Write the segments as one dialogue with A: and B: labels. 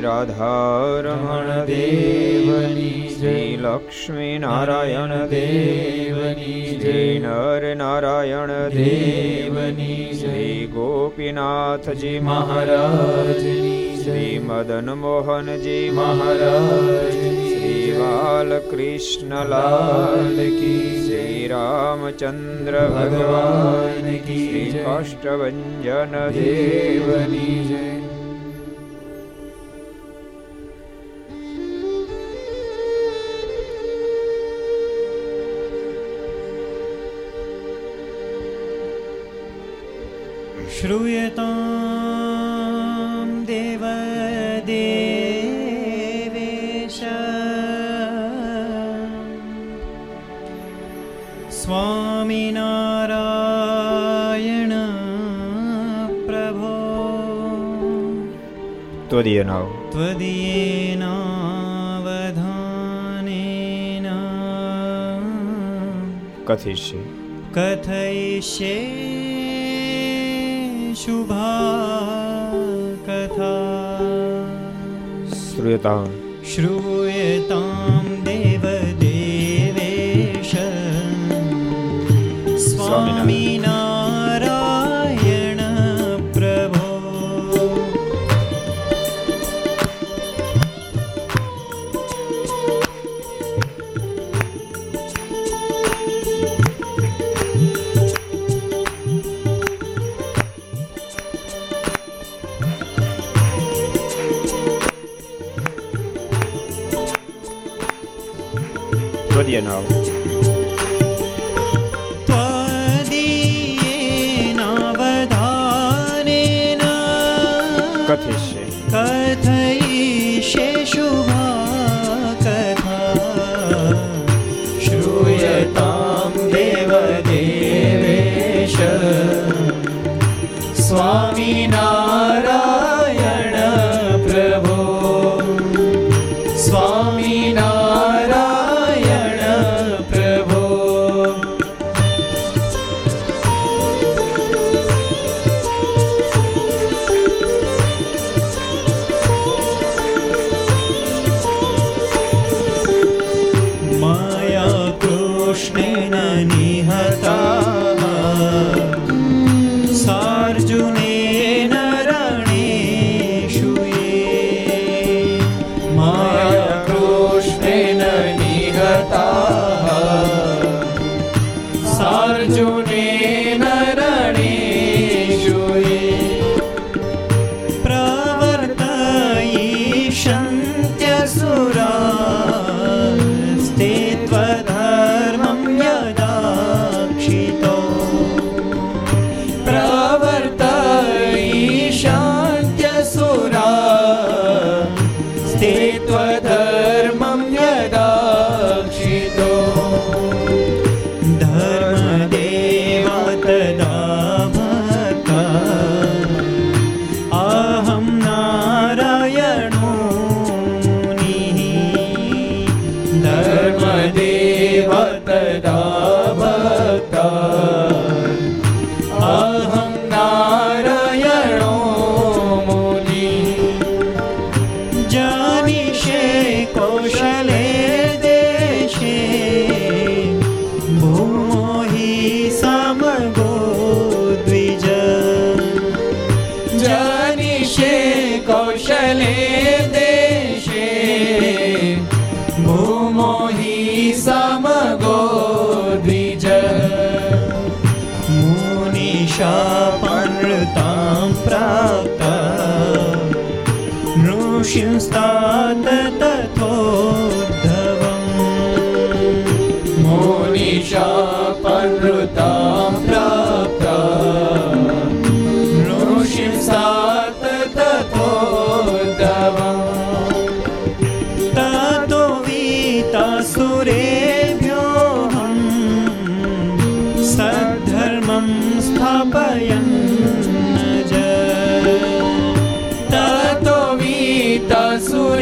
A: શ્રી
B: રાધારમણ દેવની શ્રી લક્ષ્મી નારાયણ દેવની શ્રી
A: નર નારાયણ દેવની શ્રી ગોપીનાથજી મહારાજની શ્રી
B: મદન મોહનજી મહારાજની શ્રી
A: બાલકૃષ્ણલાલ કી શ્રી રામચંદ્ર ભગવાન
B: કી શ્રી કાષ્ટભન દેવની
A: જય श्रूयतां देवदेवेश। स्वामिनारायण प्रभो। त्वदीयना त्वदीयेनावधानेन कथयिष्ये। कथयिष्ये शुभाकथा श्रूयतां श्रूयतां देवदेवेश स्वामिना you know.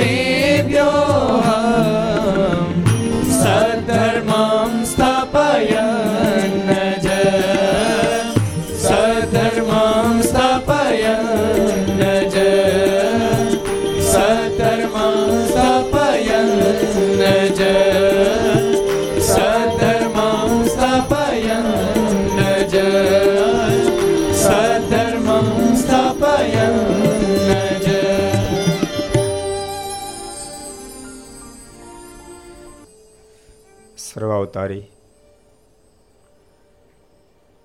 A: Savior.
C: સર્વાવતારી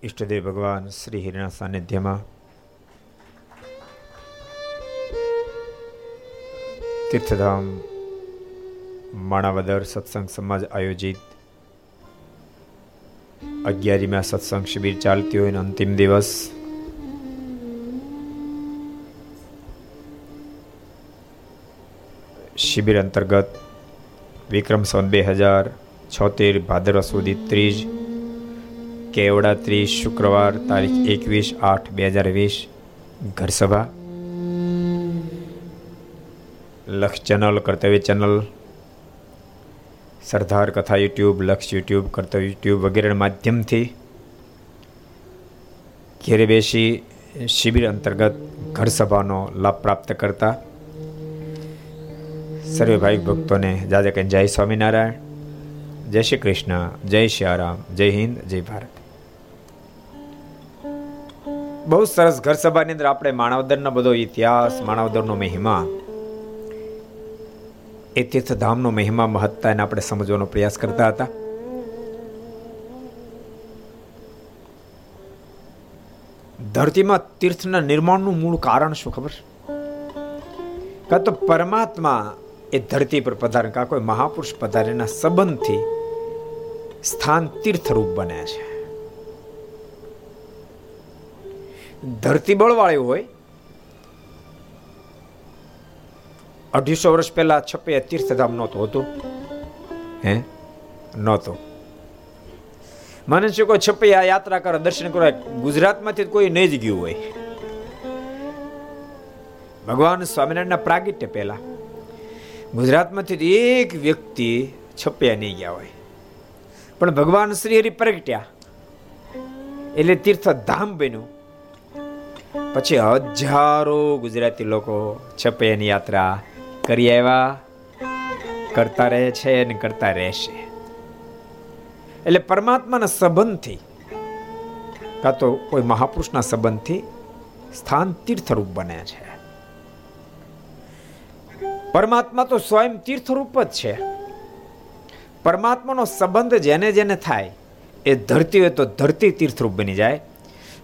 C: ઈષ્ટદેવ ભગવાન શ્રી હરિના સાનિધ્યમાં. તીર્થધામ, માણાવદર સત્સંગ સમાજ આયોજિત. અગિયારીમાં સત્સંગ શિબિર ચાલતી હોય અંતિમ દિવસ. શિબિર અંતર્ગત વિક્રમ સંવત બે હજાર છોતેર, ભાદરવા સુધી ત્રીજ, કેવડા ત્રીસ શુક્રવાર તારીખ એકવીસ આઠ બે હજાર વીસ, ઘરસભા. લક્ષ ચેનલ, કર્તવ્ય ચેનલ, સરદાર કથા યુટ્યુબ, લક્ષ યુટ્યુબ, કર્તવ્ય યુટ્યુબ વગેરેના માધ્યમથી ઘેરે બેસી શિબિર અંતર્ગત ઘર સભાનો લાભ પ્રાપ્ત કરતા. સર્વે ભાઈ ભક્તોને જાજે જય સ્વામિનારાયણ. જય શ્રી કૃષ્ણ, જય શ્રી રામ જય હિન્દ, જય ભારત. બહુ સરસ ઘર સભાની અંદર આપણે માણાવદરનો બધો ઇતિહાસ, માણાવદરનો મહિમા, એ તીર્થધામનો મહિમા, મહત્તા એને આપણે સમજવાનો પ્રયાસ કરતા હતા. ધરતીમાં તીર્થના નિર્માણનું મૂળ કારણ શું ખબર? કાં તો પરમાત્મા એ ધરતી પર પધારે કાં કોઈ મહાપુરુષ પધારેના સંબંધથી સ્થાન તીર્થરૂપ બને છે. ધરતી બળવાળી હોય, અઢીસો વર્ષ પહેલા છપે તીર્થધામ નહોતું હતું. હે? નહોતું. મનુષ્ય કોઈ છપૈયા આ યાત્રા કરે, દર્શન કરવા ગુજરાતમાંથી કોઈ નહીં જ ગયું હોય. ભગવાન સ્વામિનારાયણના પ્રાગટ્ય પહેલા ગુજરાતમાંથી એક વ્યક્તિ છપ્યા નહીં ગયા હોય. પણ ભગવાન શ્રી હરિ પ્રગટ્યા. એટલે તીર્થધામ બન્યું. પછી હજારો ગુજરાતી લોકો છપ્યાની યાત્રા કરી આવ્યા. કરતા રહે છે અને કરતા રહેશે. એટલે પરમાત્માના સંબંધથી કાં તો કોઈ મહાપુરુષના સંબંધથી સ્થાન તીર્થરૂપ બને છે. પરમાત્મા તો સ્વયં તીર્થરૂપ જ છે. પરમાત્માનો સંબંધ જેને જેને થાય, એ ધરતી હોય તો ધરતી તીર્થરૂપ બની જાય.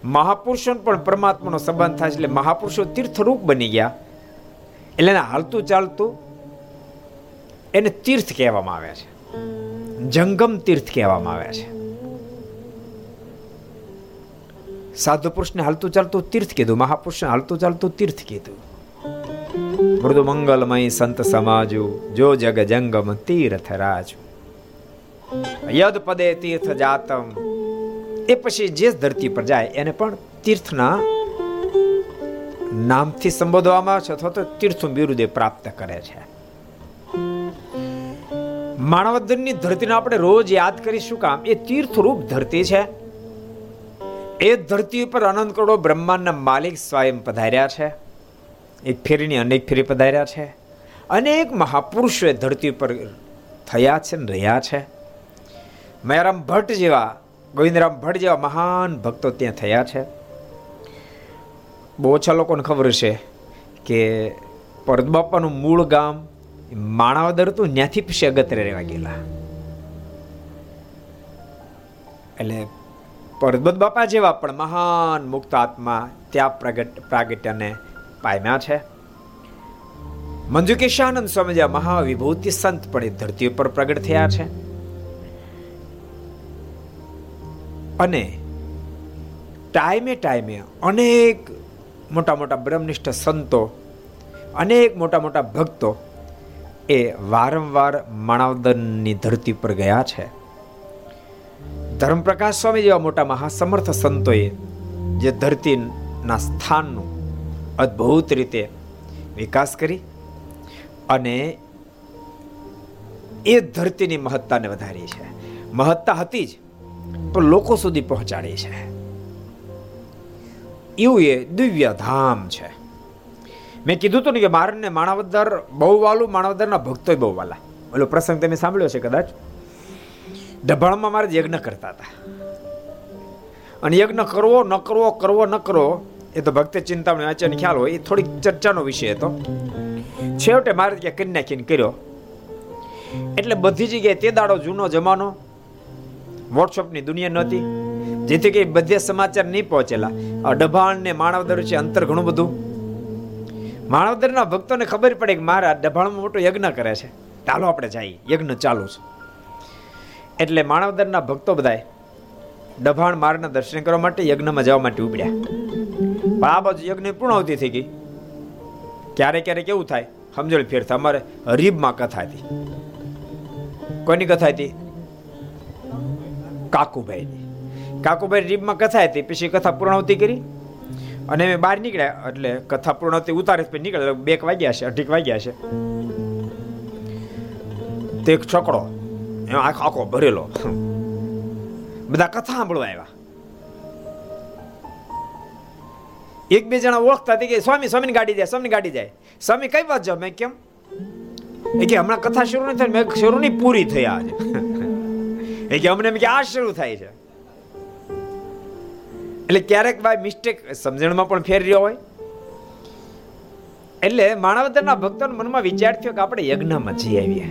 C: મહાપુરુષો પણ પરમાત્માનો સંબંધ થાય એટલે મહાપુરુષો તીર્થરૂપ બની ગયા. એટલે એને હાલતું ચાલતું એને તીર્થ કહેવામાં આવે છે. જંગમ તીર્થ કહેવામાં આવે છે. સાધુ પુરુષને હાલતું ચાલતું તીર્થ કીધું, મહાપુરુષને હાલતું ચાલતું તીર્થ કીધું. મૃદુ મંગલમય સંત સમાજુ જો જગ જંગમ તીર્થ રાજુ યદ પદે તીર્થ જાતમ એ પછી જે ધરતી પર જાય એને પણ તીર્થના નામથી સંબોધવામાં આવે છે અથવા તો તીર્થ બિરુદે પ્રાપ્ત કરે છે માણવદરની ધરતીને આપણે રોજ યાદ કરીશું કામ એ તીર્થરૂપ ધરતી છે એ ધરતી ઉપર અનંત કરોડો બ્રહ્માંડના માલિક સ્વયં પધાર્યા છે એક ફેરીની અનેક ફેરી પધાર્યા છે. અનેક મહાપુરુષો ધરતી ઉપર થયા છે ને રહ્યા છે. મયારામ ભટ્ટ જેવા, ગોવિંદરામ ભટ્ટ જેવા મહાન ભક્તો ત્યાં થયા છે. બહુ ઓછા લોકોને ખબર છે કે પરદબાપાનું મૂળ ગામ માણાવદર હતું, ત્યાંથી પછી અગત્ય રહેવા ગયેલા. એટલે પરબત બાપા જેવા પણ મહાન મુક્ત આત્મા ત્યાં પ્રગટ પ્રાગટ્યને પામ્યા છે? મંજુકેશાનંદ સ્વામી જે મહાવિભૂતિ સંત પણ એ ધરતી ઉપર પ્રગટ થયા છે. અને ટાઈમે ટાઈમે અનેક મોટા મોટા બ્રહ્મનિષ્ઠ સંતો, અનેક મોટા મોટા ભક્તો એ વારંવાર માણાવદનની ધરતી પર ગયા છે. ધર્મપ્રકાશ સ્વામી જેવા મોટા મહાસમર્થ સંતોએ જે ધરતીના સ્થાનનું અદ્ભુત રીતે વિકાસ કરી અને એ ધરતીની મહત્તાને વધારી છે. મહત્તા હતી જ, પણ લોકો સુધી પહોંચાડી છે. એવું એ દિવ્ય ધામ છે. મેં કીધું હતું ને કે મારને માણાવદર બહુ વાલું, માણાવદરના ભક્તો બહુ વાલા. ઓલો પ્રસંગ તમે સાંભળ્યો છે કદાચ? ડભાણમાં મારે યજ્ઞ કરતા હતા. અને યજ્ઞ કરવો, ન કરવો કરવો, ન કરવો એ તો ભક્ત ચિંતામણી વાંચવાનો ખ્યાલ હોય, એ થોડીક ચર્ચાનો વિષય હતો. છેવટે મારે ત્યાં કરી કર્યો. એટલે બધી જગ્યાએ તે દાડો જૂનો જમાનો વોટ્સઅપની દુનિયા નહોતી, જેથી કે બધે સમાચાર નહીં પહોંચેલા. ડભાણ ને માણાવદર છે અંતર ઘણું બધું. માણાવદરના ભક્તોને ખબર પડે કે મારા ડભાણમાં મોટો યજ્ઞ કરે છે. ચાલો આપણે જઈએ. યજ્ઞ ચાલુ છે. એટલે માણાવદરના ભક્તો બધાય ડભાણ મારના દર્શન કરવા માટે યજ્ઞમાં જવા માટે ઉપડ્યા પણ આ બાજુ યજ્ઞ પૂર્ણાવતી થઈ ગઈ. ક્યારેક ક્યારેક કેવું થાય, સમજો ફેર થાય અમારે હરીબમાં કથા હતી. કોની કથા હતી? કાકુભાઈની. કાકુભાઈ રીબમાં કથા હતી, પછી કથા પૂર્ણાવતી કરી. અને અમે બહાર નીકળ્યા, એટલે કથા પૂર્ણાવતી ઉતારે પછી નીકળ્યા બે વાગ્યા છે અઢીક વાગ્યા છે તે એક છોકરો આખો આખો ભરેલો. બધા કથા સાંભળવા આવ્યા. એક બે જણા ઓળખતા હતી કે સ્વામી, સ્વામીની ગાડી જાય, સ્વામીની ગાડી જાય. સ્વામી, કઈ વાત જાવ મેં કેમ? એ કે, હમણાં કથા શરૂ નથી થઈ, મેં શરૂ નહીં પૂરી થઈ આજે એ કે, અમને એમ કે, આ શરૂ થાય છે. એટલે ક્યારેક ભાઈ મિસ્ટેક સમજણમાં પણ ફેર રહ્યો હોય. એટલે માણાવદરના ભક્તોના મનમાં વિચાર થયો કે આપણે યજ્ઞમાં જઈ આવીએ.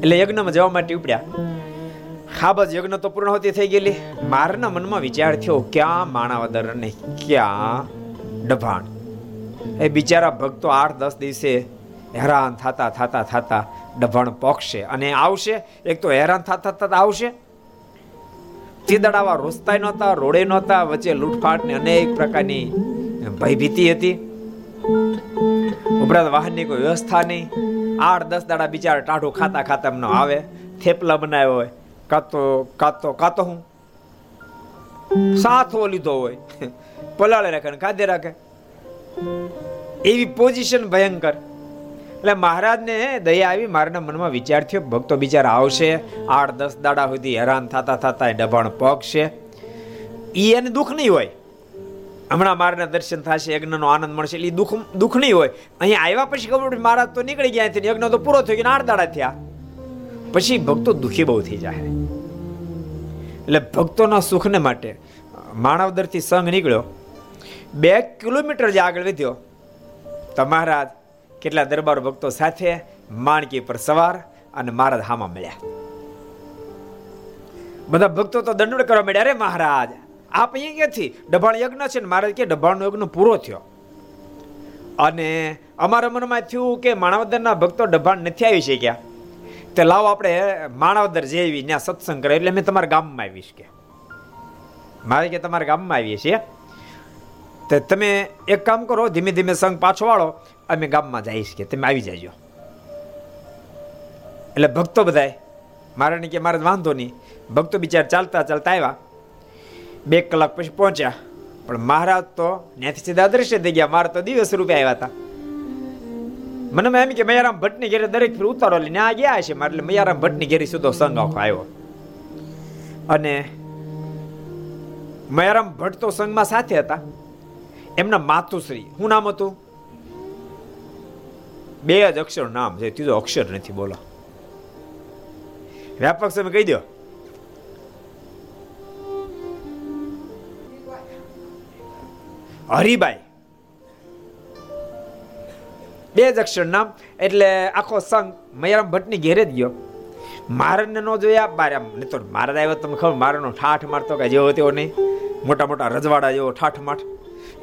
C: એટલે યજ્ઞમાં જવા માટે ઉપડ્યા. બસ યજ્ઞ તો પૂર્ણાહુતિ થઈ ગયેલી. મારના મનમાં વિચાર થયો, ક્યાં માણાવદર અને ક્યાં ડભાણ. એ બિચારા ભક્તો આઠ દસ દિવસે હેરાન થતા થતા થતા ડભાણ પોખશે અને આવશે, એક તો હેરાન થતા થતા આવશે. ચીદડાવા દડાવા રોસ્તાય નહોતા, રોડે નહોતા, વચ્ચે લૂંટફાટ ને અનેક પ્રકારની ભયભીતિ હતી. ઉપરાંત વાહનની કોઈ વ્યવસ્થા નહીં. આઠ દસ દાડા બિચારા ટાઢું ખાતા ખાતા એમનો આવે, થેપલા બનાવ્યો હોય, કાતો કાતો કાતો હું. સાથો લીધો હોય. પલાળે રાખે ને કાદે રાખે. એવી પોઝિશન ભયંકર. એટલે મહારાજને દયા આવી, મારાના મનમાં વિચાર થયો, ભક્તો બિચારા આવશે, આઠ, દસ દાડા સુધી હેરાન થતા થતા ડભાણ પગશે. ઈ એને દુઃખ નહીં હોય. હમણાં મારના દર્શન થશે, યજ્ઞનો આનંદ મળશે, એટલે દુઃખ દુઃખ નહીં હોય. અહીંયા આવ્યા પછી ખબર મહારાજ તો નીકળી ગયા યજ્ઞ તો પૂરો થઈ ગયો આઠ દાડા થયા. પછી ભક્તો દુઃખી બહુ થઈ જાય. એટલે ભક્તોના સુખને માટે માણાવદરથી સંઘ નીકળ્યો. બે કિલોમીટર જે આગળ વધ્યો. તો મહારાજ, કેટલા દરબાર ભક્તો સાથે માણકી પર સવાર અને મહારાજ હામાં મળ્યા. બધા ભક્તો તો દંડ કરવા મળ્યા અરે મહારાજ. આપ અહીંયા ક્યાંથી? ડભાણ યજ્ઞ છે ને મહારાજ કે ડભાણનો યજ્ઞ પૂરો થયો. અને અમારા મનમાં થયું કે માણાવદરના ભક્તો ડભાણ નથી આવી શક્યા. તે લાવો આપણે માણાવદર જેવી ત્યાં સત્સંગ કરે એટલે મેં તમારા ગામમાં આવીશ કે. મારે કે તમારા ગામમાં આવીએ છીએ. તો તમે એક કામ કરો, ધીમે ધીમે સંઘ પાછો વાળો, અમે ગામમાં જઈશ કે તમે આવી જાજો. એટલે ભક્તો બધાય મારાને કે મારે વાંધો નહીં. ભક્તો બિચાર ચાલતા ચાલતા આવ્યા. બે કલાક પછી પહોંચ્યા. પણ મહારાજ તો ત્યાંથી સીધા દ્રશ્ય થઈ ગયા. મારા તો દિવસ રૂપે આવ્યા હતા. મને એમ કે મયારામ ભટ્ટની ઘેરે દરેક ફેર ઉતારો લઈને આ ગયા છે એટલે મયારામ ભટ્ટની ઘેરી સીધો સંઘ આખો આવ્યો. અને મયારામ ભટ્ટ તો સંઘમાં સાથે હતા. એમના માતુશ્રી. શું નામ હતું? બે જ અક્ષર નામ છે. ત્રીજો અક્ષર નથી, બોલો. વ્યાપક સમય કહી દો હરિભાઈ. બે જ અક્ષર નામ, એટલે આખો સંઘ મયારામ ભટ્ટની ઘેરે જ ગયો. મારણને ન જોયા બાર આમ નહીં તો મારા આવ્યો. તમને ખબર મારાનો ઠાઠ મારતો કે જેવો તેવો નહીં. મોટા મોટા રજવાડા જેવો ઠાઠ માઠ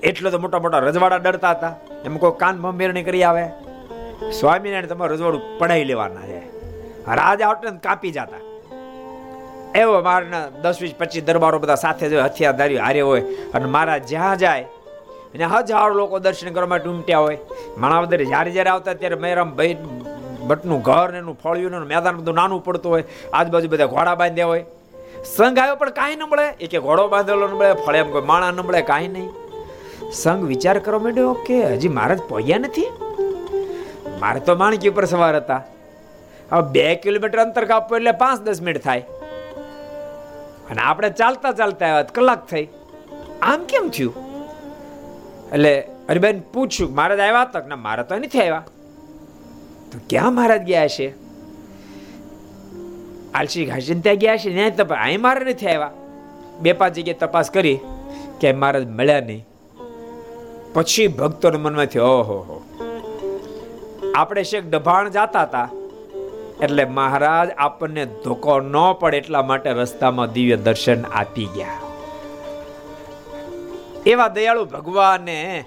C: એટલો તો મોટા મોટા રજવાડા ડરતા હતા. એમ કોઈ કાન ભંભેરણી કરી આવે. સ્વામિનારાયણ તમારું રજવાડું પડાવી લેવાના છે. રાજા હોટલ કાપી જતા. એવો મારના દસ વીસ પચીસ દરબારો બધા સાથે જો હથિયારધારી હારે હોય અને મારા જ્યાં જાય, અને હજારો લોકો દર્શન કરવા માટે ઉમટ્યા હોય. માણાવદર જ્યારે જ્યારે આવતા ત્યારે મેરામ ભાઈ ભટ્ટનું ઘર ને એનું ફળિયું ને મેદાન બધું નાનું પડતું હોય. આજુબાજુ બધા ઘોડા બાંધ્યા હોય. સંઘ આવ્યો પણ કાંઈ ન મળે. એ કે ઘોડો બાંધેલો ન મળે ફળે એમ કોઈ માણા ન મળે, કાંઈ નહીં. સંઘ વિચાર કરવા માંડ્યો કે હજી મહારાજ પહોંચ્યા નથી? મારે તો માણકી ઉપર સવાર હતા. હવે બે કિલોમીટર અંતર કાપવું એટલે પાંચ દસ મિનિટ થાય. અને આપણે ચાલતા ચાલતા આવ્યા, કલાક થઈ. આમ કેમ થયું? એટલે હરિબેન પૂછ્યું મહારાજ આવ્યા તક ના, મારા તો નથી આવ્યા. તો ક્યાં મહારાજ ગયા છે? આલસી ઘાસીન ત્યાં ગયા છે. ત્યાં તપાસ, અહીં મારે નથી આવ્યા. બે પાંચ જગ્યાએ તપાસ કરી કે મહારાજ મળ્યા નહીં. પછી ભક્તોના મનમાંથી ઓહો, હો. આપણે શેખ ડભાણ જાતા હતા. એટલે મહારાજ આપણને ધોકો ન પડે એટલા માટે રસ્તામાં દિવ્ય દર્શન આપી ગયા. એવા દયાળુ ભગવાને,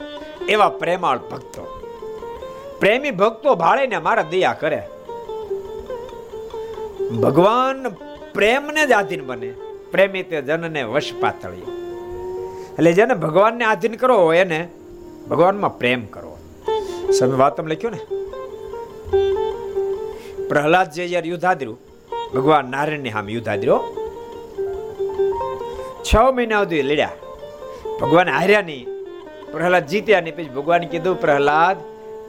C: એવા પ્રેમાળ ભક્તો. પ્રેમી ભક્તો ભાળે ને મારા દયા કરે. ભગવાન પ્રેમને જ આધીન બને. પ્રેમી તે જનને વશ પાતળ્યો એટલે જેને ભગવાનને આધીન કરો એને ભગવાનમાં પ્રેમ કરો. સમય વાત તમે લખ્યું ને? પ્રહલાદ જે જયારે યુદ્ધાદ્રુ, ભગવાન નારાયણની સામે યુદ્ધાદ્રો છ મહિના સુધી લડ્યા. ભગવાન હાર્યા નહીં પ્રહલાદ જીત્યા નહીં પછી ભગવાન કીધું, પ્રહલાદ,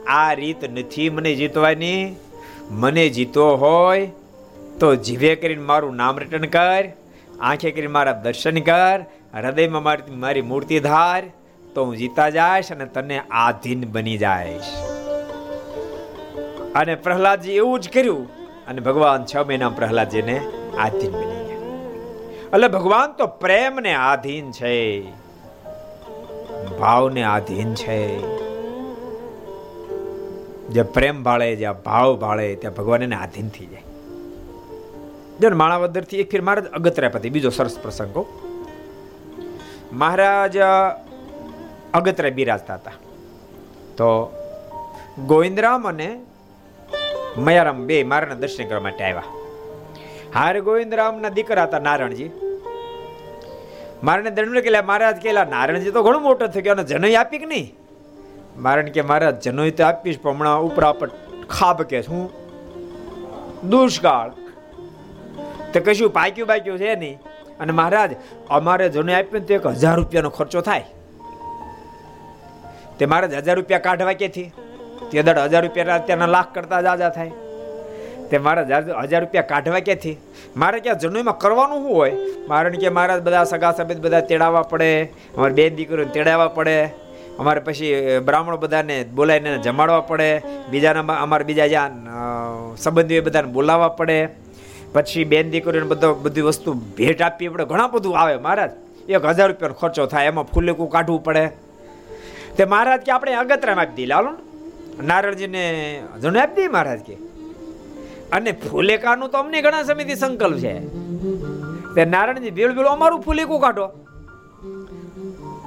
C: આ રીત નથી મને જીતવાની. મને જીતો હોય તો જીવે કરીને મારું નામ રિટર્ન કર. આંખે કરીને મારા દર્શન કર. હૃદયમાં મારી મારી મૂર્તિ ધાર. તો હું જીતા જઈશ અને તને આધીન બની જઈશ. અને પ્રહલાદજી એવું જ કર્યું અને ભગવાન છ મહિના પ્રહલાદજીને આધીન બની ગયા. એટલે ભગવાન તો પ્રેમને આધીન છે. ભાવને આધીન છે. જે પ્રેમ ભાળે જ્યાં ભાવ ભાળે, ત્યાં ભગવાન એને આધીન થઈ જાય. જો માણાવદરથી એક ફેર મહારાજ અગત્યા પતિ, બીજો સરસ પ્રસંગ મહારાજ અગત્યા બિરાજતા હતા. તો ગોવિંદરામ અને મયારામ બે મારાના દર્શન કરવા માટે આવ્યા. હાર ગોવિંદરામના દીકરા હતા નારાયણજી મારાને દંડ કેલા મહારાજ કેલા નારાયણજી તો ઘણો મોટો થઈ ગયો અને જનોઈ આપી કે નહીં? મારણ કે, મહારાજ, જનોઈ તો આપીશ, પણ હમણાં ઉપરાપટ ખાબ કે હું દુષ્કાળ. તો કશું પાક્યું બાક્યું છે નહીં. અને મહારાજ, અમારે જનોઈ આપ્યું તો એક હજાર રૂપિયાનો ખર્ચો થાય. તે મહારાજ હજાર રૂપિયા કાઢવા ક્યાંથી? તે દડ હજાર રૂપિયા અત્યારના લાખ કરતા જાજા થાય. તે મારા હજાર રૂપિયા કાઢવા ક્યાંથી? મારે ક્યાં જનોઈમાં કરવાનું શું હોય? મારણ કે મારા બધા સગા સભ્ય બધા તેડાવવા પડે, અમારે બે દીકરીઓને તેડાવવા પડે, અમારે પછી બ્રાહ્મણો બધાને બોલાવીને જમાડવા પડે, બીજાના અમારે બીજા જ્યાં સંબંધીઓ બધાને બોલાવવા પડે. પછી બેન દીકરીને બધો બધી વસ્તુ ભેટ આપવી પડે ઘણા બધું આવે મહારાજ. એક હજાર રૂપિયાનો ખર્ચો થાય, એમાં ફૂલેકું કાઢવું પડે. તે મહારાજ કે આપણે અગતરામાં આપી દઈએ લાલો નારણજીને જણ આપી દઈએ મહારાજ કે. અને ફૂલેકાનું તો અમને ઘણા સમયથી સંકલ્પ છે. તે નારાયણજી ભેળ ભેળ અમારું ફૂલેકું કાઢો.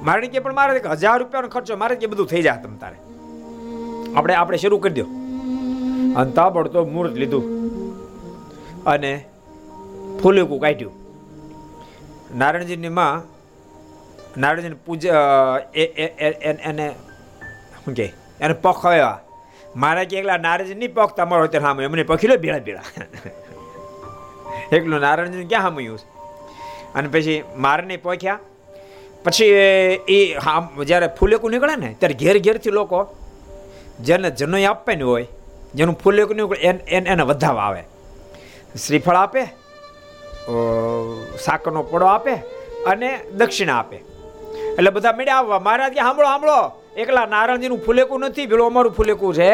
C: મારે કે પણ મારે હજાર રૂપિયાનો ખર્ચો, મારે કે બધું થઈ જાય તમ તારે. આપણે આપણે શરૂ કરી દો. અને તાબડતો મુહૂર્ત લીધું. અને ફૂલેકું કાઢ્યું. નારાયણજીની માં નારાયણજીની પૂજા એને શું કહે એને પખવ્યા. મારા કે એકલા નારદજી નહીં પખતા, મારો ત્યારે સામે એમને પખી લો ભેળા ભેળા. એકલું નારાયણજી ક્યાં સામયું અને પછી મારને પોખ્યા. પછી એ જ્યારે ફૂલેકું નીકળે ને, ત્યારે ઘેર ઘેરથી લોકો જેને જનોઈ આપવાની હોય, જેનું ફૂલેકું નીકળે, એને એને વધાવા આવે. શ્રીફળ આપે સાકરનો પડો આપે અને દક્ષિણા આપે. એટલે બધા મેળે આવવા. મહારાજ કે સાંભળો સાંભળો. એકલા નારાયણજીનું ફૂલેકું નથી પેલું અમારું ફૂલેકું છે.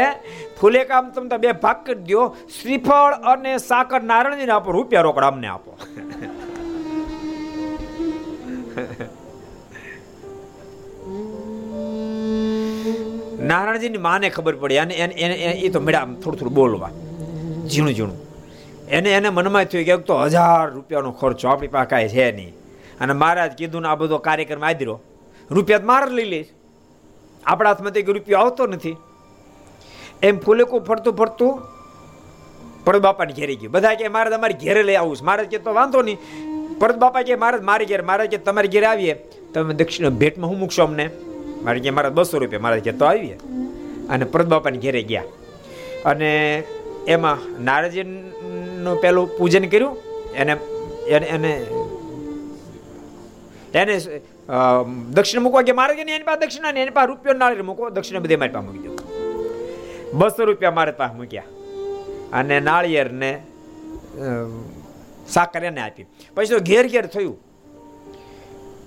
C: ફૂલેકા તમે બે ભાગ કરી દો શ્રીફળ અને સાકર નારાયણજીને આપો, રૂપિયા રોકડ અમને આપો. નારાયણજીની માને ખબર પડી. અને એને એ તો મેળા થોડું થોડું બોલવા. ઝીણું ઝીણું. એને એને મનમાં થયું કે તો હજાર રૂપિયાનો ખર્ચો આપણી પાસે કાંઈ છે નહીં. અને મહારાજ કીધું ને આ બધો કાર્યક્રમ આદરો. રૂપિયા માર લઈ લઈશ આપણા હાથમાંથી એક રૂપિયો આવતો નથી. એમ ફૂલેકું ફરતું ફરતું પરત બાપાને ઘેરે ગયું. બધા કે મારે તમારી ઘેરે લઈ આવું મારે કે તો વાંધો નહીં. પરત બાપા કે મારે મારી ઘેર મારે કે તમારે ઘેરે આવીએ. તમે દક્ષિણ ભેટમાં હું મૂકશો અમને? મારે કે મારા બસો રૂપિયા. મારે કે તો આવીએ. અને પરત બાપાને ઘેરે ગયા. અને એમાં નારજીનું પેલું પૂજન કર્યું. એને એને એને દક્ષિણ મૂકવા કે મારે એની પાસે દક્ષિણા એની પાસે રૂપિયો નાળી મૂકો દક્ષિણા બધે મારી પાસે મૂકી દો. બસો રૂપિયા મારે પાસે મૂક્યા. અને નાળિયેરને સાકર એને આપી. પછી તો ઘેર ઘેર થયું.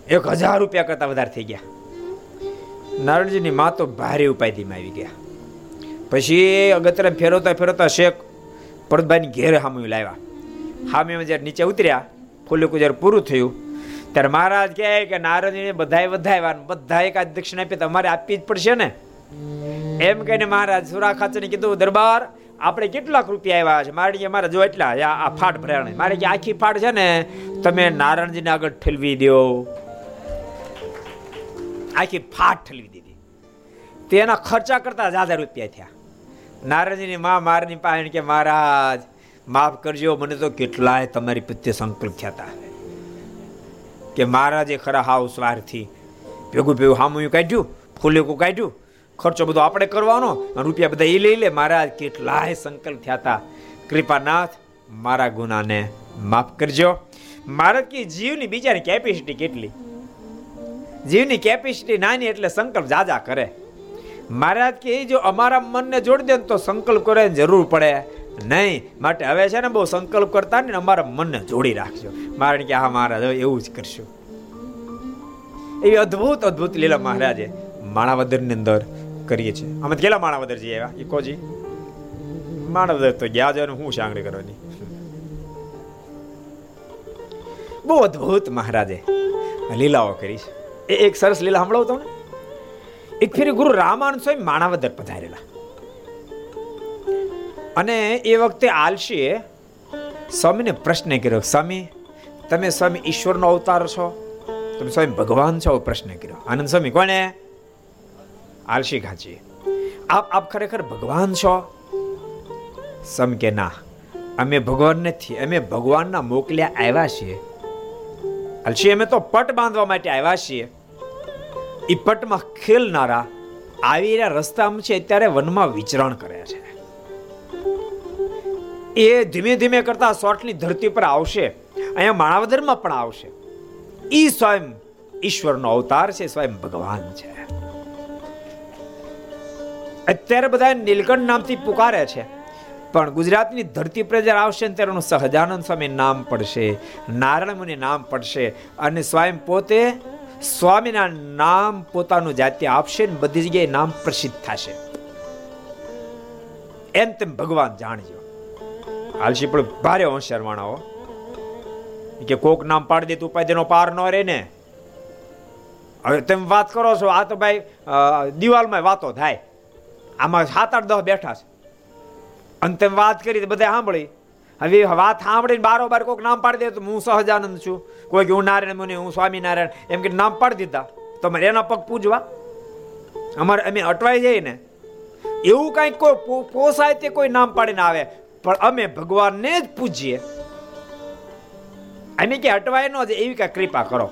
C: એક હજાર રૂપિયા કરતાં વધારે થઈ ગયા. નારણજીની મા તો ભારે ઉપાધિમાં આવી ગયા. પછી અગત્ય ફેરવતા ફેરવતા શેખ પરતભાઈની ઘેરે સામે લાવ્યા. સામે જ્યારે નીચે ઉતર્યા ફૂલેકું જ્યારે પૂરું થયું. ત્યારે મહારાજ કહે કે નારદજીને બધાએ વધાવ્યા બધા એકાદ દક્ષિણા આપી, તમારે આપવી જ પડશે ને? એમ કહીને મહારાજ સુરા ખાચરને કીધું, દરબાર, આપણે કેટલાક રૂપિયા આવ્યા છે? મારે મારે જો એટલા, આ ફાટ ભરાણ મારે કે આખી ફાટ છે ને, તમે નારાયણજીને આગળ ઠેલવી દો. આખી ફાટ ઠેલવી દીધી. તેના ખર્ચા કરતા જાદા રૂપિયા થયા. નારાયણજીની મા મારની પાસે કે, મહારાજ, માફ કરજો, મને તો કેટલાય તમારી પ્રત્યે સંકલ્પ થયા હતા. કે મહારાજે ખરા હાવ સ્વાર્થી ભેગું ભેગું હામું કાઢ્યું, ફૂલેકું કાઢ્યું. ખર્ચો બધો આપણે કરવાનો રૂપિયા બધા એ લઈ લે. મહારાજ કેટલાય સંકલ્પ થયા હતા. કૃપાનાથ, મારા ગુનાને માફ કરજો. મહારાજ કે જીવની બીજાની કેપેસિટી કેટલી? જીવની કેપેસિટી નાની એટલે સંકલ્પ જાજા કરે. મહારાજ કે જો અમારા મનને જોડી દે તો સંકલ્પ કરે જરૂર પડે. નહીં, માટે હવે છે ને બહુ સંકલ્પ કરતા ને અમારા મનને જોડી રાખજો. મારણ કે, હા, મહારાજ, હવે એવું જ કરશું. એવી અદ્ભુત અદ્ભુત લીલા મહારાજે માણાવદરની અંદર કરીએ છીએ. અમે કેટલા માણાવદર જઈએ આવ્યા? એ કોજી માણાવદર તો ગયા જાય હું સાંગળી કરવાની? બહુ અદ્ભુત મહારાજે લીલાઓ કરી છે. એ એક સરસ લીલા સાંભળાવું તમને એક ફેરી ગુરુ રામાનંદ સ્વામી માણાવદર પધારેલા. અને એ વખતે આલશીએ સ્વામીને પ્રશ્ન કર્યો, સ્વામી, તમે સ્વામી ઈશ્વરનો અવતાર છો? તમે સ્વામી ભગવાન છો? પ્રશ્ન કર્યો. આનંદ સ્વામી કોને આલશી ઘાચી આપ આપ ખરેખર ભગવાન છો? સમ કે, ના, અમે ભગવાન નથી, અમે ભગવાનના મોકલ્યા આવ્યા છીએ. આલશી અમે તો પટ બાંધવા માટે આવ્યા છીએ. એ પટમાં ખેલનારા આવી રહ્યા રસ્તામાં છે અત્યારે વનમાં વિચરણ કર્યા છે. એ ધીમે ધીમે કરતા સોટની ધરતી પર આવશે. અહીંયા માણાવદરમાં પણ આવશે. એ સ્વયં ઈશ્વરનો અવતાર છે, સ્વયં ભગવાન છે. અત્યારે બધા નીલકંઠ નામથી પુકારે છે. પણ ગુજરાતની ધરતી પર જ્યારે આવશે ને ત્યારે સહજાનંદ સ્વામી નામ પડશે, નારાયણ મુનિ નામ પડશે અને સ્વયં પોતે સ્વામીના નામ પોતાનું જાતિ આપશે ને બધી જગ્યાએ નામ પ્રસિદ્ધ થશે. એમ તેમ ભગવાન જાણજો. આલસી પણ ભારે હો. કે કોક નામ પાડી દે તું ઉપાધિનો પાર ન રહે ને. હવે તમે વાત કરો છો, આ તો ભાઈ દિવાલમાં વાતો થાય. આમાં સાત આઠ દસ બેઠા છે. અને તમે વાત કરી બધા સાંભળી. હવે વાત સાંભળીને બારોબાર કોઈક નામ પાડી દે તો હું સહજાનંદ છું. કોઈ કે હું નારાયણ મુનિ, હું સ્વામિનારાયણ, એમ કે નામ પાડી દીધા. તમારે એના પગ પૂજવા. અમારે અમે અટવાઈ જઈએ ને. એવું કાંઈક કોઈ પોસાય તે કોઈ નામ પાડીને આવે. પણ અમે ભગવાનને જ પૂજીએ. અમે કે અટવાય ન જાય એવી કાંઈ કૃપા કરો.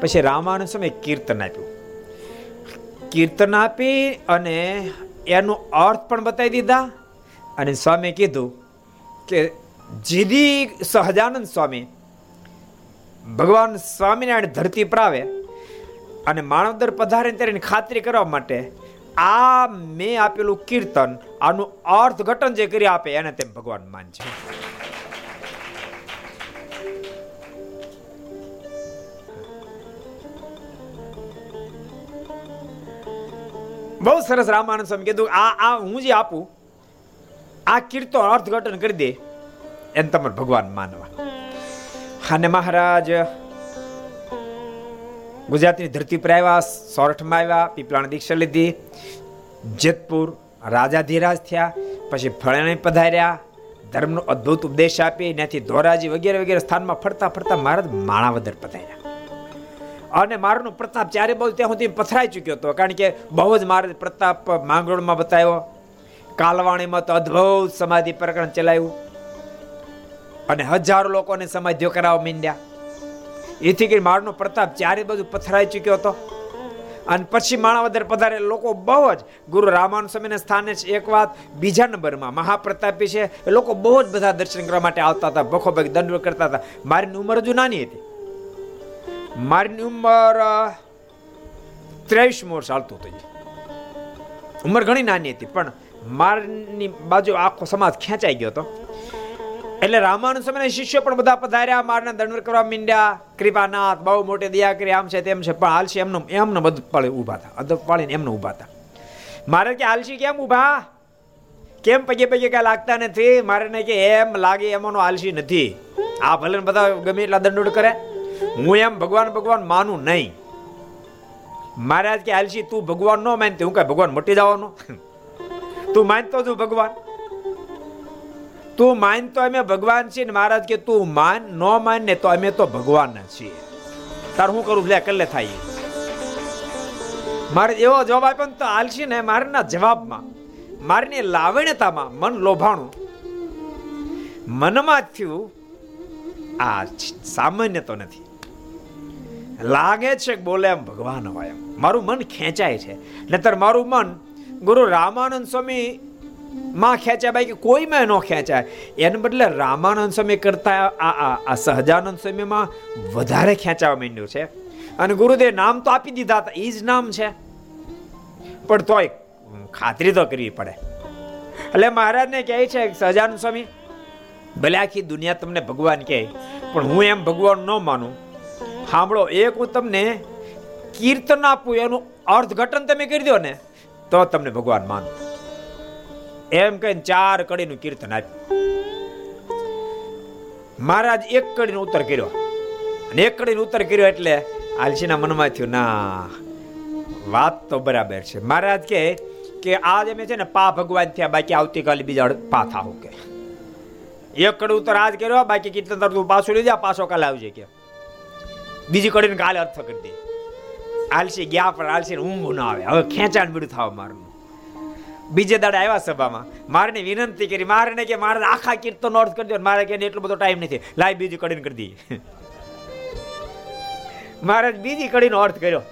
C: પછી રામાનુ સમય કીર્તન આપ્યું. કીર્તન આપી અને એનો અર્થ પણ બતાવી દીધા. અને સ્વામી કીધું કે જીદી સહજાનંદ સ્વામી, ભગવાન સ્વામિનારાયણ ધરતી પર આવે અને માનવદર પધારે ત્યારે ખાતરી કરવા માટે આ મેં આપેલું કીર્તન, આનું અર્થઘટન જે કરી આપે એને તેમ ભગવાન માન છે બહુ સરસ રામાનંદ સ્વામી કીધું, આ આ હું જે આપું, આ કીર્તન અર્થઘટન કરી દે, એને તમારે ભગવાન માનવા. અને મહારાજ ગુજરાતની ધરતી પર આવ્યા, સોરઠમાં આવ્યા પીપળાણ દીક્ષા લીધી. જેતપુર રાજાધીરાજ થયા, પછી ફળણે પધાર્યા, ધર્મનો અદ્ભુત ઉપદેશ આપી ત્યાંથી ધોરાજી વગેરે વગેરે સ્થાનમાં ફરતા ફરતા મહારાજ માણાવદર પધાર્યા. અને મારનો પ્રતાપ ચારે બાજુ ત્યાં સુધી પથરાઈ ચૂક્યો હતો, કારણ કે બહુ જ મારે પ્રતાપ માંગરોળમાં બતાવ્યો. કાલવાણીમાં તો અદ્ભુત સમાધિ પ્રકરણ ચલાવ્યું અને હજારો લોકોને સમાધિઓ કરાવવા માંડ્યા. એથી કરી મારનો પ્રતાપ ચારે બાજુ પથરાઈ ચૂક્યો હતો. અને પછી માણાવદર પધારે લોકો બહુ જ ગુરુ રામાનુ સ્વામીના સ્થાને એક વાત, બીજા નંબરમાં મહાપ્રતાપી છે. એ લોકો બહુ જ બધા દર્શન કરવા માટે આવતા હતા, ભખો ભગ દંડ કરતા હતા. મારી ઉંમર હજુ નાની હતી. મારી ઉંમર ત્રેવીસ વર્ષ ચાલતું હતું. ઉંમર ઘણી નાની હતી, પણ મારની બાજુ આખો સમાજ ખેંચાઈ ગયો હતો. એટલે રામાનુ સમય શિષ્યો પણ બધા પધાર્યા, મારને દંડ કરવા મીંડ્યા. કૃપાનાથ, બહુ મોટી દયા કરી આમ છે તેમ છે, પણ આલસી એમનો એમને બધું પડે ઊભા હતા અદબ પાળીને એમને ઊભા હતા મારે કે આલસી કેમ ઊભા? કેમ પગે પગે કાંઈ લાગતા નથી? મારે ને કે એમ લાગે એમાંનો આલસી નથી. આ ભલે બધા ગમે એટલા દંડોડ કરે. હું એમ ભગવાન ભગવાન માનું નહીં. મહારાજ કે આલસી તું ભગવાન ન માનતી હું કઈ ભગવાન મટી જવાનો? તું માનતો છું ભગવાન. તું માન તો અમે ભગવાન છીએ ને મહારાજ કે તું માન, ન માન ને તો અમે તો ભગવાન છીએ. તાર હું કરું? લે, કલ્લે થાય મારે એવો જવાબ આપ્યો ને તો હાલશી ને મારના જવાબમાં. મારીની લાવણ્યતામાં મન લોભાણું. મનમાં થયું, આ સામાન્ય તો નથી. લાગે છે બોલે એમ ભગવાન હોય એમ. મારું મન ખેંચાય છે. નતર મારું મન ગુરુ રામાનંદ સ્વામી માં ખેંચાય, બાકી કોઈમાં ન ખેંચાય. એને બદલે રામાનંદ સ્વામી કરતા આ આ સહજાનંદ સ્વામીમાં વધારે ખેંચાવા માંડ્યું છે. અને ગુરુદેવ નામ તો આપી દીધા હતા એ જ નામ છે. પણ તોય ખાતરી તો કરવી પડે. એટલે મહારાજને કહે છે સહજાનંદ સ્વામી, ભલે આખી દુનિયા તમને ભગવાન કહે, પણ હું એમ ભગવાન ન માનું. સાંભળો એક હું તમને કીર્તન આપું, એનું અર્થઘટન તમે કરી દો ને, તો તમને ભગવાન માનું. એમ કહીને ચાર કડીનું કીર્તન આપ્યું. મહારાજ એક કડીનો ઉત્તર કર્યો. અને એક કડીનો ઉત્તર કર્યો એટલે આલસીના મનમાં થયું, ના, વાત તો બરાબર છે. મહારાજ કે કે આજ અમે છે ને પા ભગવાન થયા, બાકી આવતીકાલે બીજા પા થાવ કે. એક કડી ઉત્તર આજ કર્યો, બાકી કીર્તન તું પાછું લઈ જા પાછો કાલે આવજે કે. બીજી કડીને કાલે અર્થ કરી દે. આલસી ગયા પણ આલસી ઊંઘ ના આવે. હવે ખેંચાણ બીડું થાવ મારું. બીજે દાડે આવ્યા સભામાં. મારે વિનંતી કરી મારે કે મારે આખા કીર્તનો અર્થ કરી દો. મારે કે એટલો બધો ટાઈમ નથી. લાઈ બીજી કડીને કરી દઈએ. મારે બીજી કડીનો અર્થ કર્યો.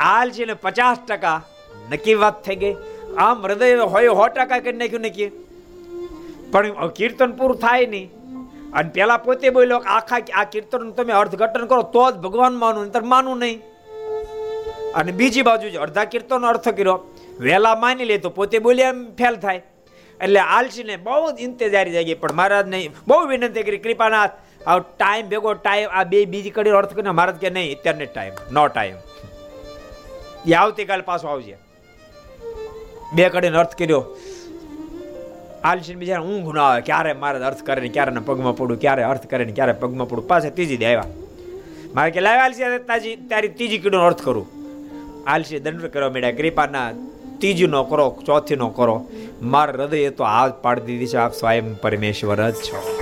C: હાલ છે ને પચાસ ટકા નક્કી વાત થઈ ગઈ. આમ હૃદય હોય સો ટકા કરી નાખ્યું નક્કી. પણ કીર્તન પૂરું થાય નહીં. અને પેલા પોતે બોલ્યો આખા આ કીર્તન તમે અર્થઘટન કરો, તો જ ભગવાન માનું, નહીતર માનું નહીં. અને બીજી બાજુ અડધા કીર્તનનો અર્થ કર્યો. વહેલા માની લે તો પોતે બોલ્યા એમ ફેલ થાય. એટલે આલસીને બહુ ઇંતજારી જાગી. પણ મહારાજને બહુ વિનંતી કરી, કૃપાનાથ, આ ટાઈમ ભેગો, ટાઈમ, આ બે બીજી કડી અર્થ કરીને મહારાજ કે નહીં, અત્યારને ટાઈમ, નો ટાઈમ. એ આવતીકાલ પાછો આવજે. બે કડીનો અર્થ કર્યો. આલસી બીજા ઊંઘ ના આવે, ક્યારે મારે અર્થ કરે ને ક્યારે પગમાં પડું, ક્યારે અર્થ કરે ને ક્યારે પગમાં પડું? પાસે ત્રીજી દે આવ્યા. મારે કે લાવ્યા આલસી તાજી તારી ત્રીજી કીડોનો અર્થ કરું. આલસી દંડ કરવા માંડ્યા કૃપાના ત્રીજી નો કરો, ચોથી નો કરો. મારા હૃદય તો હાથ પાડી દીધી છે, આપ સ્વયં પરમેશ્વર જ છો.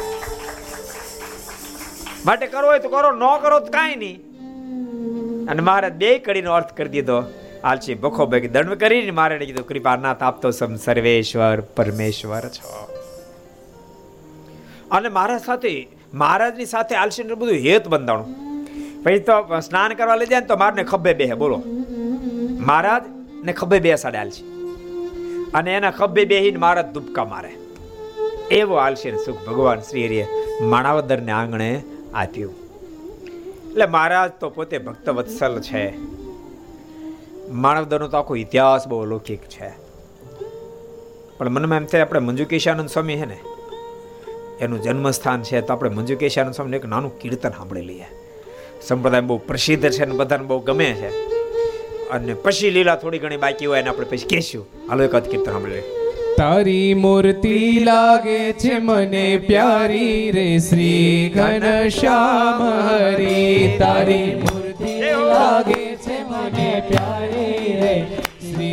C: માટે કરવો હોય તો કરો, ન કરો તો કાંઈ નહીં. અને મારે બે કડીનો અર્થ કરી દીધો. આલસી બખો ભેગી દંડ કરીને મારે કીધું કૃપાનાથ આપતો સમ સર્વેશ્વર પરમેશ્વર છો. અને મારા સાથે, મહારાજની સાથે આલસીને બધું હેત બંધાણું. પછી તો સ્નાન કરવા લઈ જાય ને તો મારને ખભે બે બોલો. મહારાજ ને ખભે બે સાડે અને એના ખભે બેહીને મારા ધુબકા મારે. એવો આલસી સુખ ભગવાન શ્રી હરિએ માણાવદરને આંગણે આપ્યું. એટલે મહારાજ તો પોતે ભક્ત વત્સલ છે. માનવદરનો તો આખો ઇતિહાસ બહુ અલૌકિક છે. પણ મનમાં એમ થાય આપણે મંજુકેશાનંદ સ્વામી છે ને, એનું જન્મસ્થાન છે તો આપણે મંજુકેશાનંદ સ્વામી એક નાનું કીર્તન સાંભળી લઈએ. સંપ્રદાય બહુ પ્રસિદ્ધ છે અને બધાને બહુ ગમે છે. અને પછી લીલા થોડી ઘણી બાકી હોય એને આપણે પછી કહેશું. હાલો એક કીર્તન સાંભળી
A: તારી મૂર્તિ લાગે છે મને પ્યારી રે શ્રી ઘનશ્યામ હરી. તારી મૂર્તિ લાગે છે મને પ્યારી રે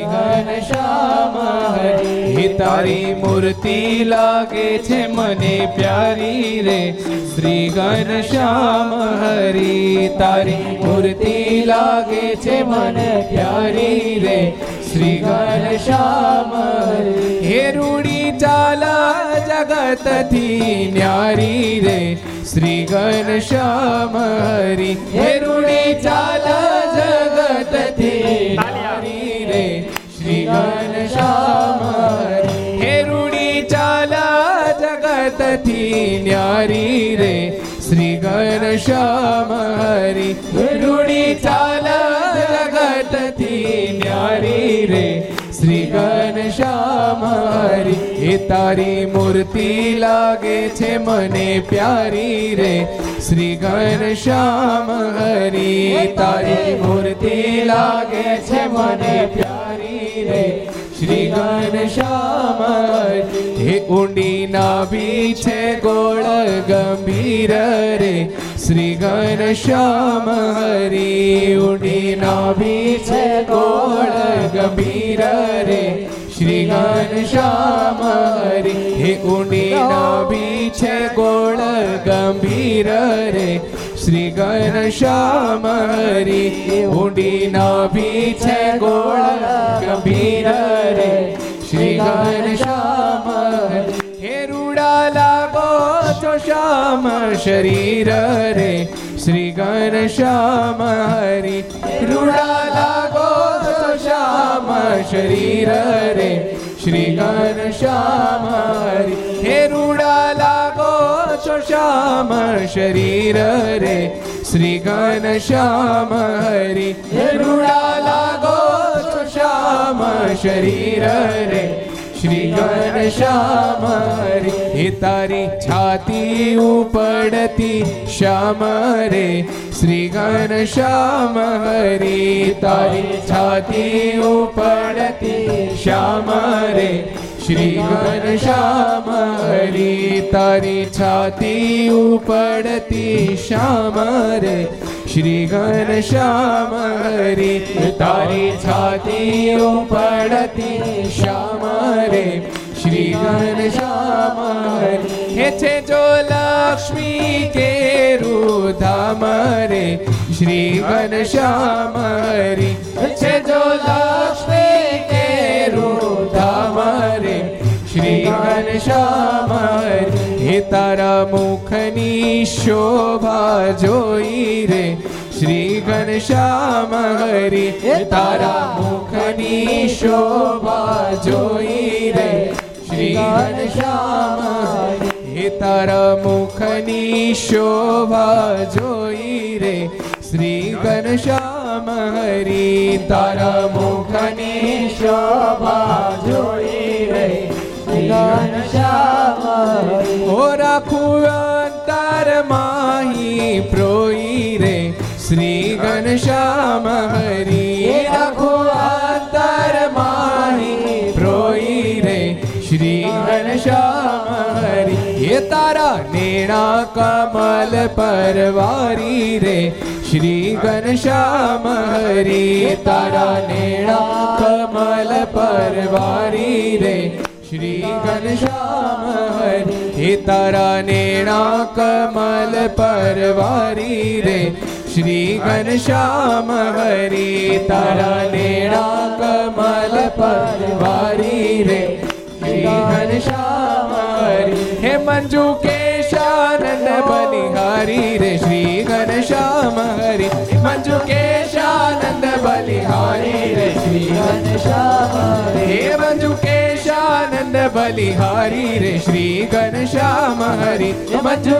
A: શ્રી ઘનશ્યામ હરી. તારી મૂર્તિ લાગે છે મને પ્યારી રે. શ્રી ઘનશ્યામ હરી, તારી મૂર્તિ લાગે છે મને પ્યારી રે. શ્રી ઘનશ્યામ હે રૂડી ચાલા જગતથી ન્યારી રે. શ્રી ઘનશ્યામ હરી. હે રૂડી ચાલા શ્રી ઘનશ્યામ હરી હે રૂડી ચાલા જગતથી ન્યારી રે શ્રી શ્યામ હરી હેરુણી ચાલા જગતથી ન્યારી રે શ્રી ઘનશ્યામ હરી એ તારી મૂર્તિ લાગે છે મને પ્યારી રે શ્રી શ્યામ હરી તારી મૂર્તિ લાગે છે મને રે શ્રી ઘનશ્યામ હે ઊંડી નાભી છે ગોળ ગંભીર રે. શ્રી ઘનશ્યામ હરી ઊંડી નાભી છે ગોળ ગંભીર રે. શ્રી ઘનશ્યામ હરી હે ઊંડી નાભી છે ગોળ ગંભીર રે. શ્રી ઘનશ્યામ હરી ઊંડી નાભી છે ગોળ ગંભીર રે. શ્રી ઘનશ્યામ હે રૂડા લાગો છો શ્યામ શરીર રે. શ્રી ઘનશ્યામ હરી રૂડા લાગો શ્યામ શરીર રે શ્રી ઘનશ્યામ હરી હે રૂડા લાગો છો શ્યામ શરીર રે શ્રી ઘનશ્યામ હરી હે રૂડા લાગો છો શ્યામ શરીર રે શ્રી ઘનશ્યામ હરી. હે તારી છાતી ઉપડતી શ્યામ રે શ્રી ઘનશ્યામ હરી. તારી છાતી ઉપડતી શ્યામ રે શ્રી ઘનશ્યામ હરી. તારી છાતી ઉપડતી શ્યામ રે શ્રી ઘનશ્યામ રે તારી છાતી પડતી શ્યામ રે શ્રી ઘનશ્યામ હે છે જો લક્ષ્મી કે રુધામ રે શ્રી ઘનશ્યામ રે છે જો લક્ષ્મી કે રુધામ રે શ્રી ઘનશ્યામ હે તારા મુખની શોભા જોઈ રે. શ્રી ઘનશ્યામ હરી, હે તારા મુખની શોભા જોઈ રે. શ્રી ઘનશ્યામ હે તારા મુખની શોભા જોઈ રે. શ્રી ઘનશ્યામ હરી, તારા મુખની શોભા જોઈ રે. ઘનશ્યામ હરી ઓ રાખું અંતર માહી પ્રોઈ રે. શ્રી ઘનશ્યામ હરી રાખું અંતર માહી પ્રોઈ રે. શ્રી ઘનશ્યામ નેણા કમલ પરવારી રે. શ્રી ઘનશ્યામ હરી તારા નેણા કમલ પરવારી રે. શ્રી ઘનશ્યામ હરિ, હે તારા નેણા કમલ પરવારી રે. શ્રી ઘનશ્યામ હરિ, તારા નેણા કમલ પરવારી રે. શ્રી ઘનશ્યામ હરિ, હે મંજુ કેશાનંદ બલિહારી રે. શ્રી ઘનશ્યામ હરિ મંજુ કેશાનંદ બલિહારી રે. શ્રી ઘનશ્યામ હરી કેશાનંદ બલિહારી રે, શ્રી ઘનશ્યામ હરી. મંજુ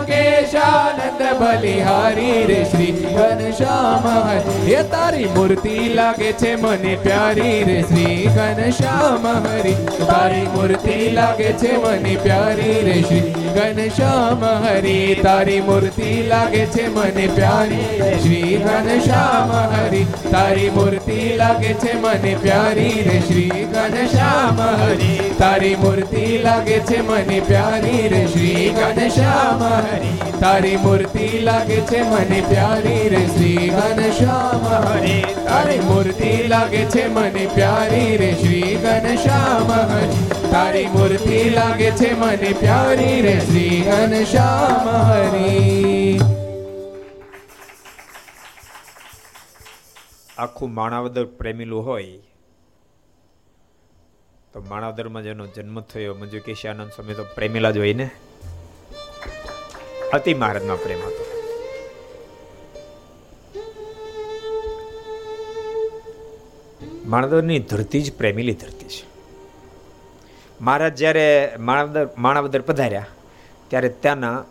A: બલિહારી રે, શ્રી ઘનશ્યામ હરી. એ તારી મૂર્તિ લાગે છે મને પ્યારી રે, શ્રી ઘનશ્યામ હરી. તારી મૂર્તિ લાગે છે મને પ્યારી રે, શ્રી ઘનશ્યામ હરી. તારી મૂર્તિ લાગે છે મને પ્યારી શ્રી ઘનશ્યામ હરી. તારી મૂર્તિ લાગે છે મને પ્યારી રે, શ્રી ઘનશ્યામ હરી. તારી મૂર્તિ લાગે છે મને પ્યારી રે શ્રી ઘનશ્યામ હરી. તારી મૂર્તિ લાગે છે મને પ્યારી રે શ્રી ઘનશ્યામ હરી. તારી મૂર્તિ લાગે છે મને પ્યારી રે શ્રી ઘનશ્યામ હરી. તારી મૂર્તિ લાગે છે મને પ્યારી રે શ્રી ઘનશ્યામ હરી.
C: આખું માણાવદર પ્રેમીલું હોય તો માણાવદરમાં જેનો જન્મ થયો. મંજુ કેશાનંદ સ્વામી તો પ્રેમીલા જ હોય ને? અતિ મહારાજમાં પ્રેમ હતો. માણાવદરની ધરતી જ પ્રેમીલી ધરતી છે. મહારાજ જ્યારે માણાવદર માણાવદર પધાર્યા, ત્યારે ત્યાંના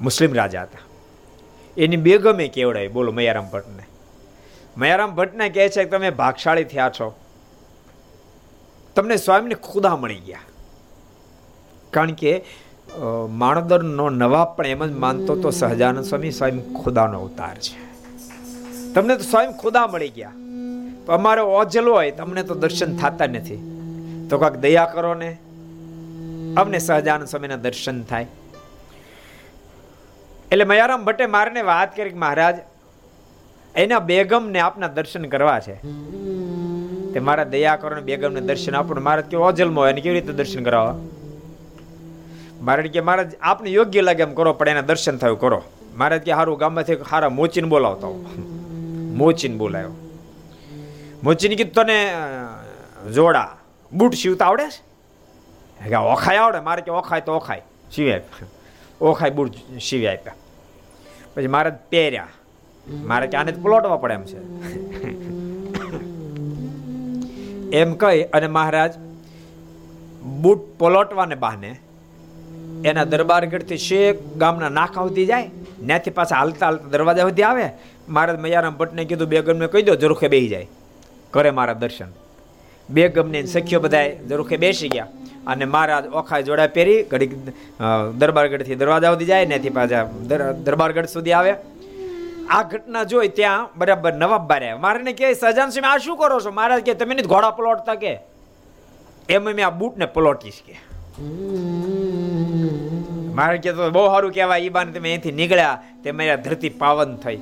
C: મુસ્લિમ રાજા હતા. એની બેગમે કેવડાય? બોલો, મયારામ ભટ્ટને. મયારામ ભટ્ટને કહે છે કે તમે ભાગશાળી થયા છો. તમને સ્વામીને ખુદા મળી ગયા. કારણ કે માણદર નો નવાબ પણ એમ જ માનતો તો સહજાનંદ સ્વામી સ્વયં ખુદાનો અવતાર છે. તમને તો સ્વયં ખુદા મળી ગયા. તો અમારે ઓજલ હોય, તમને તો દર્શન થતા નથી. તો કાંક દયા કરો ને. અમને સહજાનંદ સ્વામીના દર્શન થાય. એટલે મયારામ ભટ્ટે મારને વાત કરી કે મહારાજ, એના બેગમને આપના દર્શન કરવા છે. તે મારા દયા કરો ને બેગમને દર્શન આપો ને મહારાજ કે ઓજલમાં હોય એને કેવી રીતે દર્શન કરાવવા મહારાજ કે મહારાજ, આપને યોગ્ય લાગે એમ કરો, પણ એના દર્શન થયું કરો. મહારાજ કે સારું ગામમાંથી સારા મોચીને બોલાવતા મોચીને બોલાયો. મોચીને કીધું, તને જોડા, બૂટ સીવતા આવડે છે? ઓખાય આવડે? મારે કે ઓખાય તો ઓખાય. સીવી આપ્યા. ઓખાય બૂટ સીવી આપ્યા. પછી મહારાજ પહેર્યા. મારે કે આને જ પલોટવા પડે એમ છે. એમ કહી અને મહારાજ, બૂટ પલોટવાને બહાને એના દરબારગઢથી શેખ ગામના નાકા સુધી જાય, ત્યાંથી પાછા હાલતા હાલતા દરવાજા સુધી આવે. મહારાજ મયારામ ભટ્ટને કીધું બેગમને કહી દો, જરૂખે બેસી જાય. કરે મારા દર્શન. બેગમને સખીઓ બધાએ જરૂખે બેસી ગયા અને મહારાજ ઓખા જોડા પહેરી, ઘડીક દરબારગઢથી દરવાજા સુધી જાય ત્યાંથી પાછા દર- દરબારગઢ સુધી આવે. આ ઘટના જોઈ ત્યાં બરાબર નવાબ બારે મારે કે સજાન સિંહ આ શું કરો છો? મહારાજ કે તમે ઘોડા પલોટતા કે? એમ મેં આ બૂટને પલોટીશ કે મારે કે તો બહુ સારું કહેવાય, ઈ બાને તમે અહીંથી નીકળ્યા, તે મારી ધરતી પાવન થઈ.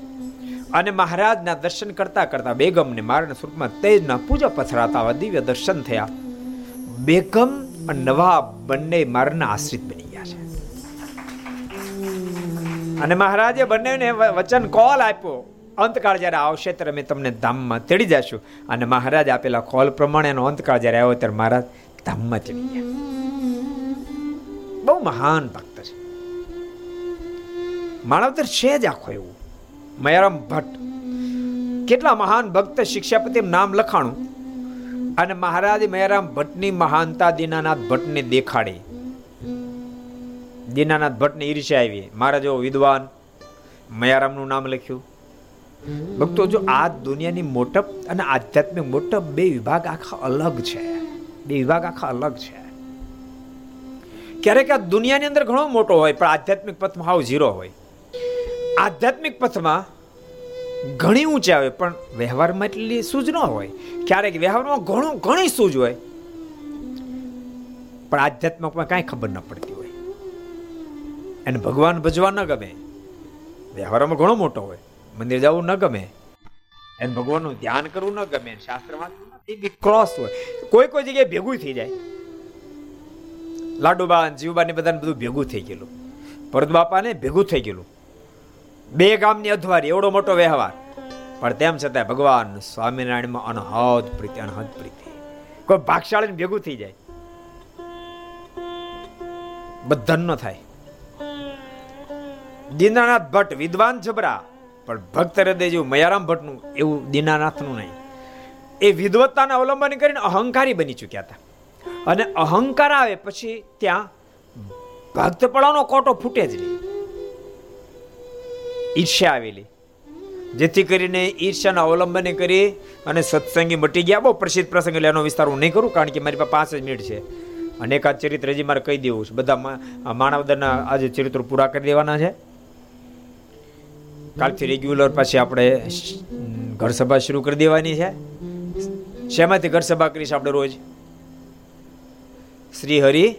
C: અને મહારાજના દર્શન કરતા કરતા બેગમને મારના સ્વરૂપમાં તેજના પૂજા પથરાતા દિવ્ય દર્શન થયા. બેગમ અને નવાબ બંને મારના આશ્રિત બની અને મહારાજે બંનેને વચન કોલ આપ્યો. અંતકાળ જ્યારે આવશે ત્યારે અમે તમને ધામમાં તેડી જશું. અને મહારાજ આપેલા કોલ પ્રમાણે એનો અંતકાળ જ્યારે આવ્યો ત્યારે મહારાજ ધામમાં તેડી ગયા. બહુ મહાન ભક્ત છે. માનવતર છે જ આખો એવું. મયારામ ભટ્ટ. કેટલા મહાન ભક્ત શિક્ષાપતિ નામ લખાણું. અને મહારાજ મયારામ ભટ્ટની મહાનતા દીનાનાથ ભટ્ટને દેખાડી. દીનાનાથ ભટ્ટને ઈર્ષ્યા આવી. મારા જેવો વિદ્વાન, મયારામનું નામ લખ્યું. ભક્તો, જો આ દુનિયાની મોટપ અને આધ્યાત્મિક મોટપ બે વિભાગ આખા અલગ છે. બે વિભાગ આખા અલગ છે. ક્યારેક આ દુનિયાની અંદર ઘણો મોટો હોય, પણ આધ્યાત્મિક પથમાં હાવ ઝીરો હોય. આધ્યાત્મિક પથમાં ઘણી ઊંચા આવે, પણ વ્યવહારમાં એટલી સૂઝ ન હોય. ક્યારેક વ્યવહારમાં ઘણું, ઘણી સૂઝ હોય. પણ આધ્યાત્મિકમાં કાંઈ ખબર ન પડતી એને ભગવાન ભજવા ન ગમે. વ્યવહારમાં ઘણો મોટો હોય. મંદિર જવું ન ગમે. એને ભગવાનનું ધ્યાન કરવું ન ગમે. શાસ્ત્રમાં એ ક્રોસ હોય. કોઈ કોઈ જગ્યાએ ભેગું થઈ જાય. લાડુબા જીવબા ને બધાને બધું ભેગું થઈ ગયેલું. ભરત બાપાને ભેગું થઈ ગયેલું. બે ગામની અધવારી, એવડો મોટો વ્યવહાર. પણ તેમ છતાં ભગવાન સ્વામિનારાયણમાં અનહદ પ્રીતિ અનહદ પ્રીતિ. કોઈ ભાગશાળીને ભેગું થઈ જાય. બધન ન થાય. દીનાનાથ ભટ્ટ વિદ્વાન જબરા પણ ભક્ત હૃદય જેવું મયારામ ભટ્ટનું એવું દીનાનાથનું નહીં. એ વિદવત્તાના અવલંબન કરીને અહંકારી બની ચૂક્યા હતા. અને અહંકાર આવે પછી ત્યાં ભક્તપણાનો કોટો ફૂટે જ નહીં. ઈર્ષ્યા આવેલી. જેથી કરીને ઈર્ષ્યાના અવલંબને કરી અને સત્સંગી મટી ગયા. બહુ પ્રસિદ્ધ પ્રસંગ એટલે એનો વિસ્તાર હું નહીં કરું, કારણ કે મારી પાસે પાંચ જ મિનિટ છે. અને એકાદ ચરિત્ર હજી મારે કહી દેવું છે. બધા માણાવદરના આજે ચરિત્રો પૂરા કરી દેવાના છે. કાલથી રેગ્યુલર પછી આપણે ઘર સભા શરૂ કરી દેવાની છે. શેમાંથી ઘર સભા કરીશ આપણે રોજ? શ્રી હરિ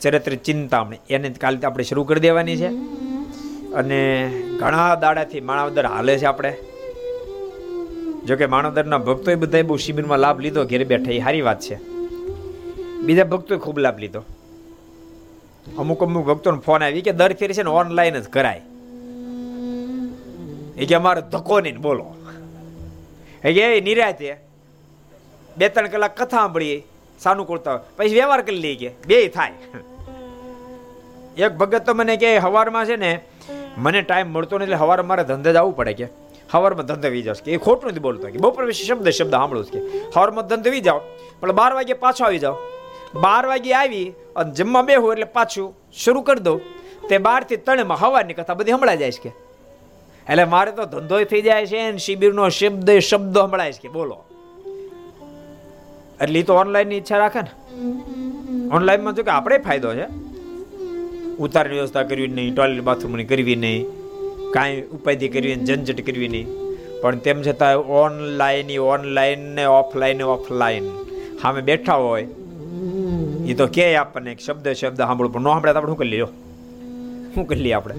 C: ચરિત્ર ચિંતામણી. એને કાલથી આપણે શરૂ કરી દેવાની છે. અને ઘણા દાડાથી માણાવદર હાલે છે આપણે. જોકે માણાવદરના ભક્તોએ બધાએ બહુ શિબિરમાં લાભ લીધો, ઘેર બેઠા. એ સારી વાત છે. બીજા ભક્તોએ ખૂબ લાભ લીધો. અમુક અમુક ભક્તોને ફોન આવી કે દર ફેરી છે ને ઓનલાઈન જ કરાય. એ કે અમારો ધક્કો નહીં, બોલો. એ કે નિરાતે બે ત્રણ કલાક કથા સાંભળીએ સાનુકૂળતા પછી વ્યવહાર કરી લઈએ કે, બે થાય. એક ભગત તો મને કે, હવારમાં છે ને, મને ટાઈમ મળતો નથી, એટલે હવારે મારે ધંધે જવું પડે. કે, હવારમાં ધંધે વી જાવ. કે, એ ખોટું નથી બોલતો. કે, બપોર પછી શબ્દ શબ્દ સાંભળું કે, હવારમાં ધંધે વી જાઓ પણ બાર વાગે પાછો આવી જાઓ બાર વાગે આવી અને જમવા બેહું એટલે પાછું શરૂ કરી દઉં. તે બારથી ત્રણમાં હવાની કથા બધી હમણાં જાય છે કે. એટલે મારે તો ધંધો થઈ જાય છે ને શિબિરનો શબ્દ શબ્દ સંભળાય છે કે બોલો. એટલે એ તો ઓનલાઈનની ઈચ્છા રાખે ને. ઓનલાઈનમાં જો કે આપણે ફાયદો છે. ઉતારની વ્યવસ્થા કરવી નહીં ટોયલેટ બાથરૂમની કરવી નહીં, કાંઈ ઉપાધિ કરવી નહીં, ઝંઝટ કરવી નહીં. પણ તેમ છતાં ઓનલાઈન ઓનલાઈન ને ઓફલાઈન ઓફલાઈન. સામે બેઠા હોય એ તો કે આપણને શબ્દ શબ્દ સાંભળવું પણ ન સાંભળે તો આપણે શું કરી લઈએ શું કરી લઈએ આપણે?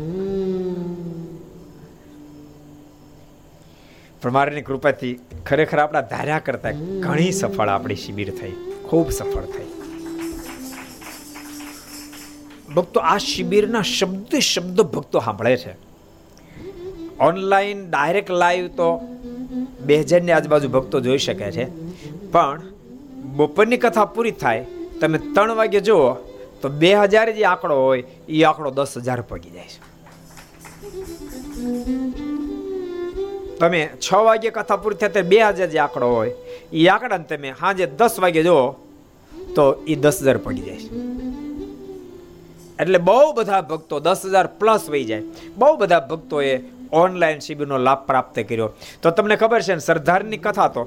C: પણ મારાની કૃપાથી ખરેખર આપણા ધાર્યા કરતા ઘણી સફળ આપણી શિબિર થઈ. ખૂબ સફળ થઈ. ભક્તો, આ શિબિરના શબ્દ શબ્દ ભક્તો સાંભળે છે. ઓનલાઈન ડાયરેક્ટ લાઈવ તો બે હજારની આજુબાજુ ભક્તો જોઈ શકે છે. પણ બપોરની કથા પૂરી થાય, તમે ત્રણ વાગે જુઓ, તો બે હજાર જે આંકડો હોય એ આંકડો દસ હજાર પગી જાય છે. તમે છ વાગે કથા પૂરી થાય ત્યારે બે હજાર જે આંકડો હોય એ આંકડાને તમે સાંજે દસ વાગે જુઓ, તો એ દસ હજાર પડી જાય. એટલે બહુ બધા ભક્તો દસ હજાર પ્લસ વહી જાય. બહુ બધા ભક્તોએ ઓનલાઈન શિબિરનો લાભ પ્રાપ્ત કર્યો. તો તમને ખબર છે ને, સરદારની કથા તો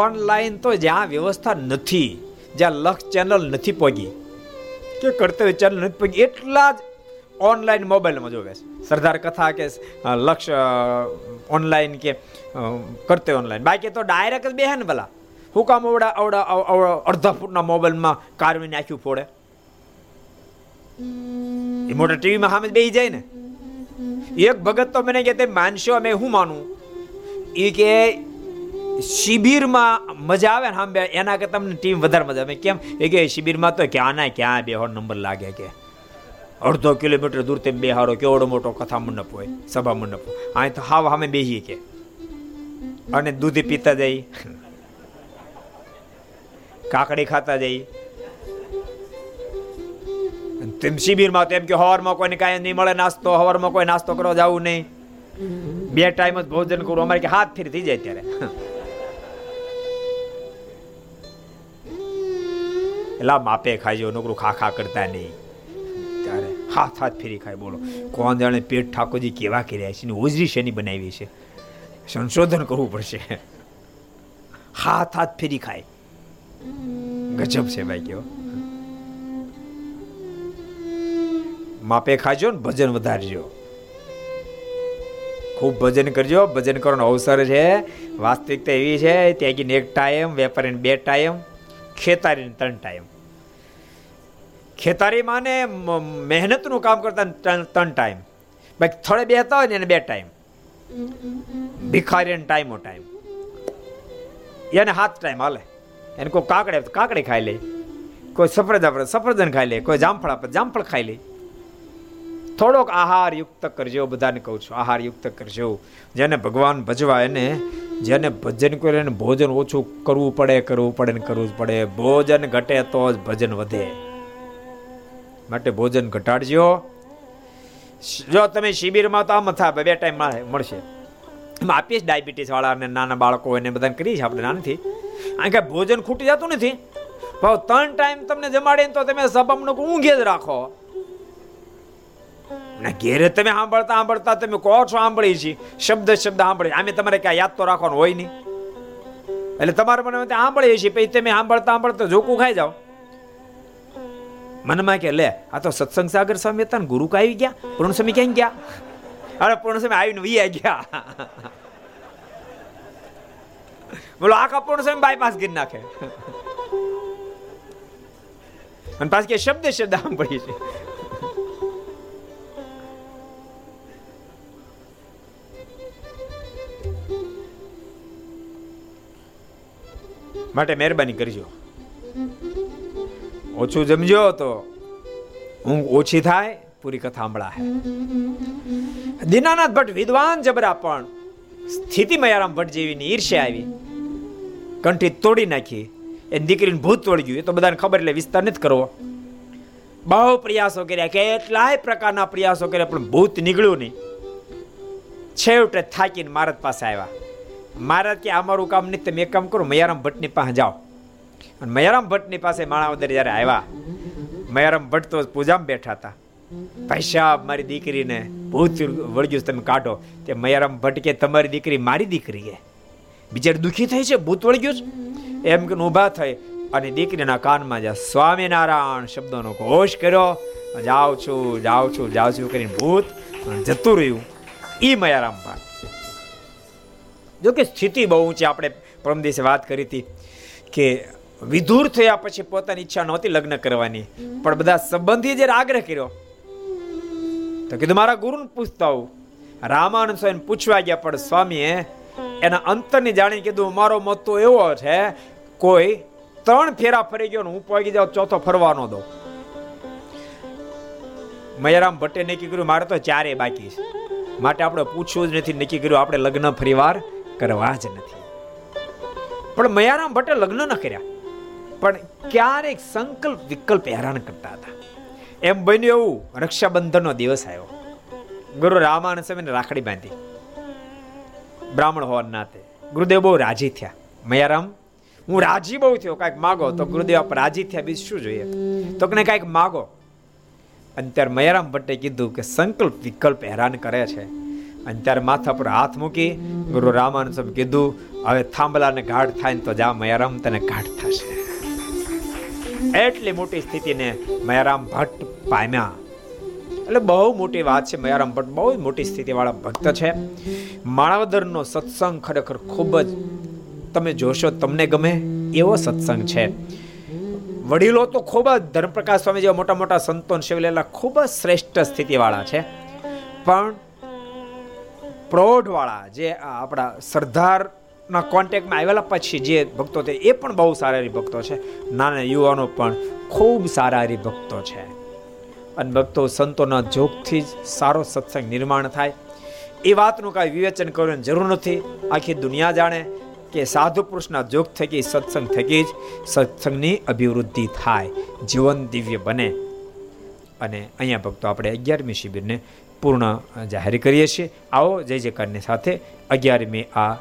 C: ઓનલાઈન તો જ્યાં વ્યવસ્થા નથી, જ્યાં લક્ષ ચેનલ નથી પહોંચી કે કર્તવ્ય ચેનલ નથી પહોંચી એટલા જ ઓનલાઈન મોબાઈલમાં જોવે છે. સરદાર કથા કે લક્ષ ઓનલાઈન કે કરતે ઓનલાઈન. બાકી તો ડાયરેક્ટ બેહે ને ભલા. હું કામ અવડા અવડા અડધા ફૂટના મોબાઈલમાં કારવીને નાખ્યું ફોડે. એ મોટા ટીવીમાં સામે બેસી જાય ને. એક ભગત તો મને કે તે માનશો, અમે હું માનું એ કે શિબિરમાં મજા આવે ને સાંભળે એના કે તમને ટીમ વધારે મજા આવે. કેમ? એ કે શિબિરમાં તો ક્યાં ના ક્યાં બે નંબર લાગે કે. અડધો કિલોમીટર દૂર તેમ બેહારો, કેવડો મોટો કથા મંડપ હોય, સભા મંડપ અહીં તો હાવ સામે બેહીએ કે. અને દૂધી પીતા જઈ. કાકડી ખાતા જઈ. તેમ શિબિરમાં તેમ કે હવારમાં કોઈને કાંઈ નહીં મળે નાસ્તો, હવારમાં કોઈ નાસ્તો કરવા જવું નહીં. બે ટાઈમ જ ભોજન કરવું અમારે કે હાથ ફેરી થઈ જાય ત્યારે. એટલા માપે ખાજો નોકરું ખા ખા કરતા નહીં. હાથ હાથ ફેરી ખાય, બોલો. કોણ જાણે પેટ ઠાકોરજી કેવા કર્યા છે ઓજરી શેની બનાવી છે? સંશોધન કરવું પડશે. હાથ હાથ ફેરી ખાય. ગજબ છે ભાઈ કેવો માપે ખાજો ને ભજન વધારજો. ખૂબ ભજન કરજો, ભજન કરવાનો અવસર છે. વાસ્તવિકતા એવી છે ત્યાગીને એક ટાઈમ વેપારીને બે ટાઈમ ખેતારીને ત્રણ ટાઈમ ખેતારી માને મહેનતનું કામ કરતા ત્રણ ટાઈમ બાકી થોડે બેતા હોય ને એને બે ટાઈમ ભિખારી ટાઈમો ટાઈમ. એને હાથ ટાઈમ હાલે. એને કોઈ કાકડે કાકડી ખાઈ લે. કોઈ સફરજ આપણે સફરજન ખાઈ લે. કોઈ જામફળ આપણે જામફળ ખાઈ લે. થોડોક આહાર યુક્ત કરજો બધાને કહું છું. આહાર યુક્ત કરજો. જેને ભગવાન ભજવા એને, જેને ભજન કરે એને ભોજન ઓછું કરવું પડે કરવું પડે ને કરવું જ પડે. ભોજન ઘટે તો જ ભજન વધે. માટે ભોજન ઘટાડજો. જો તમે શિબિરમાં તો આમ થાય, બે ટાઈમ મળશે. આપીશ આપીએ ડાયાબિટીસ વાળાને નાના બાળકો એને બધાને કરીએ છીએ આપણે નાનથી. કારણ કે ભોજન ખૂટી જતું નથી. ભાવ ત્રણ ટાઈમ તમને જમાડીને તો તમે સબમનું ઊંઘે જ રાખો. ના, ઘેરે તમે સાંભળતા સાંભળતા તમે કહો છો સાંભળી છીએ શબ્દ શબ્દ સાંભળી આમે તમારે ક્યાં યાદ તો રાખવાનું હોય નહીં. એટલે તમારે મને સાંભળીએ છીએ. પછી તમે સાંભળતા સાંભળતા જોકું ખાઈ જાઓ. મનમાં કે, લે, આ તો સત્સંગ સાગર સ્વામી હતા ને ગુરુ આવી ગયા? પૂર્ણ સ્વામી ક્યાં ગયા? અરે પૂર્ણ સ્વામી આવીને વી ગયા. બોલો, આખા પૂર્ણ સ્વામી બાયપાસ ગીર નાખે. અને પાછી કે શબ્દ શબ્દ પડી છે માટે મહેરબાની કરજો. ઓછું જમજો તો. ઊંઘ ઓછી થાય, પૂરી કથા સાંભળાય દીનાનાથ ભટ્ટ વિદ્વાન જબરા પણ સ્થિતિ મયારામ ભટ્ટ જેવી ઈર્ષ્યા આવી. કંઠી તોડી નાખી. એ દીકરીને ભૂત તોડી ગયું. એ તો બધાને ખબર એટલે વિસ્તાર નથી કરવો. બહુ પ્રયાસો કર્યા. કેટલાય પ્રકારના પ્રયાસો કર્યા, પણ ભૂત નીકળ્યું નહીં. છેવટે થાકીને મારત પાસે આવ્યા. મહારાજ કે અમારું કામ નહીં, તમે એક કામ કરો, મયારામ ભટ્ટની પાસે જાઓ. અને મયારામ ભટ્ટની પાસે માણાવદર જ્યારે આવ્યા, મયારામ ભટ્ટ તો પૂજામાં બેઠા હતા. સાહેબ, મારી દીકરીને ભૂત વળગ્યું તમે કાઢો. તે મયારામ ભટ્ટ કે, તમારી દીકરી મારી દીકરી કે બિચારી દુઃખી થઈ છે, ભૂત વળગ્યું છે? એમ કે ઊભા થઈ અને દીકરીના કાનમાં જ્યાં સ્વામિનારાયણ શબ્દોનો ઘોષ કર્યો, જાઉં છું જાઉં છું જાઉં છું કરીને ભૂત જતું રહ્યું ઈ મયારામ ભટ્ટ જો કે સ્થિતિ બહુ ઊંચી. આપણે પરમ દિવસે વાત કરી હતી કે વિધુર થયા પછી પોતાની ઈચ્છા નહોતી લગ્ન કરવાની. પણ બધા સંબંધી જે આગ્રહ કર્યો, તો કીધું, મારા ગુરુને પૂછતા હું રામાનંદ સ્વામી પૂછવા ગયા, પણ સ્વામીએ એના અંતરની જાણી કીધું, મારો મત તો એવો છે, કોઈ ત્રણ ફેરા ફરી ગયો હું પહોંચી જાઉં, ચોથો ફરવાનો દો મયરામ ભટ્ટે નક્કી કર્યું, મારે તો ચારે બાકી છે. માટે આપણે પૂછવું જ નથી, નક્કી કર્યું, આપણે લગ્ન ફરીવાર કરવા જ નથી. પણ મયારામ ભટ્ટે લગ્ન ન કર્યા. પણ ક્યારેક સંકલ્પ વિકલ્પ હેરાન કરતા હતા. એમ બન્યું એવું, રક્ષાબંધનનો દિવસ આવ્યો. ગુરુ રામાનંદ સ્વામીને રાખડી બાંધી. બ્રાહ્મણ હોવા નાતે ગુરુદેવ બહુ રાજી થયા. મયારામ, હું રાજી બહુ થયો, કાંઈક માગો તો ગુરુદેવ આપ રાજી થયા બીજું શું જોઈએ? તો કને કાંઈક માગો. અને ત્યારે મયારામ ભટ્ટે કીધું કે સંકલ્પ વિકલ્પ હેરાન કરે છે. અને ત્યારે માથા પર હાથ મૂકી ગુરુ રામાનંદ સાહેબ કીધું, હવે થાંભલાને ગાઢ થાય ને તો જા મયારામ, તને ગાઢ થશે. એટલી મોટી સ્થિતિને મયારામ ભટ્ટ પામ્યા. એટલે બહુ મોટી વાત છે મયારામ ભટ્ટ, બહુ મોટી સ્થિતિવાળા ભક્ત છે. માણાવદરનો સત્સંગ ખરેખર ખૂબ જ, તમે જોશો તમને ગમે એવો સત્સંગ છે. વડીલો તો ખૂબ જ, ધર્મપ્રકાશ સ્વામી જેવા મોટા મોટા સંતોન શિવલેલા ખૂબ જ શ્રેષ્ઠ સ્થિતિવાળા છે. પણ પ્રૌઢવાળા જે આપણા સરદારના કોન્ટેક્ટમાં આવેલા પછી જે ભક્તો છે એ પણ બહુ સારા હરિભક્તો છે. નાના યુવાનો પણ ખૂબ સારા હરિભક્તો છે. અને ભક્તો સંતોના જોગથી જ સારો સત્સંગ નિર્માણ થાય. એ વાતનું કાંઈ વિવેચન કરવાની જરૂર નથી. આખી દુનિયા જાણે કે સાધુ પુરુષના જોગ થકી, સત્સંગ થકી જ સત્સંગની અભિવૃદ્ધિ થાય. જીવન દિવ્ય બને. અને અહીંયા ભક્તો આપણે અગિયારમી શિબિરને પૂર્ણ જાહેર કરીએ છીએ. આવો જય જયકારની સાથે અગિયારમી આ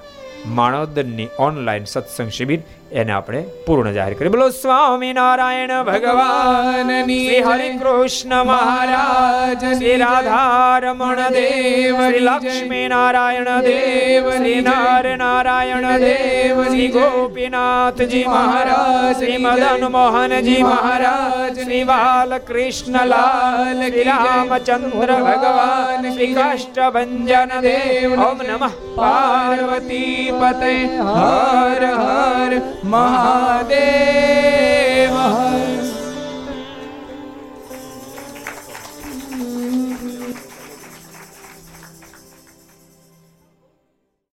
C: માણોદરની ઓનલાઈન સત્સંગ શિબિર એને આપણે પૂર્ણ જાહેર કરી બોલો સ્વામી નારાયણ ભગવાન શ્રી હરિ કૃષ્ણ મહારાજ શ્રી રાધારમણ દેવ શ્રી લક્ષ્મી નારાયણ દેવ શ્રી નર નારાયણ દેવ શ્રી ગોપીનાથજી મહારાજ શ્રી મદન મોહનજી મહારાજ શ્રી બાલકૃષ્ણ લાલ શ્રી રામચંદ્ર ભગવાન શ્રી કાષ્ટભંજન દેવ ઓમ નમઃ. પાર્વતી પતે હર હર મહાદેવ.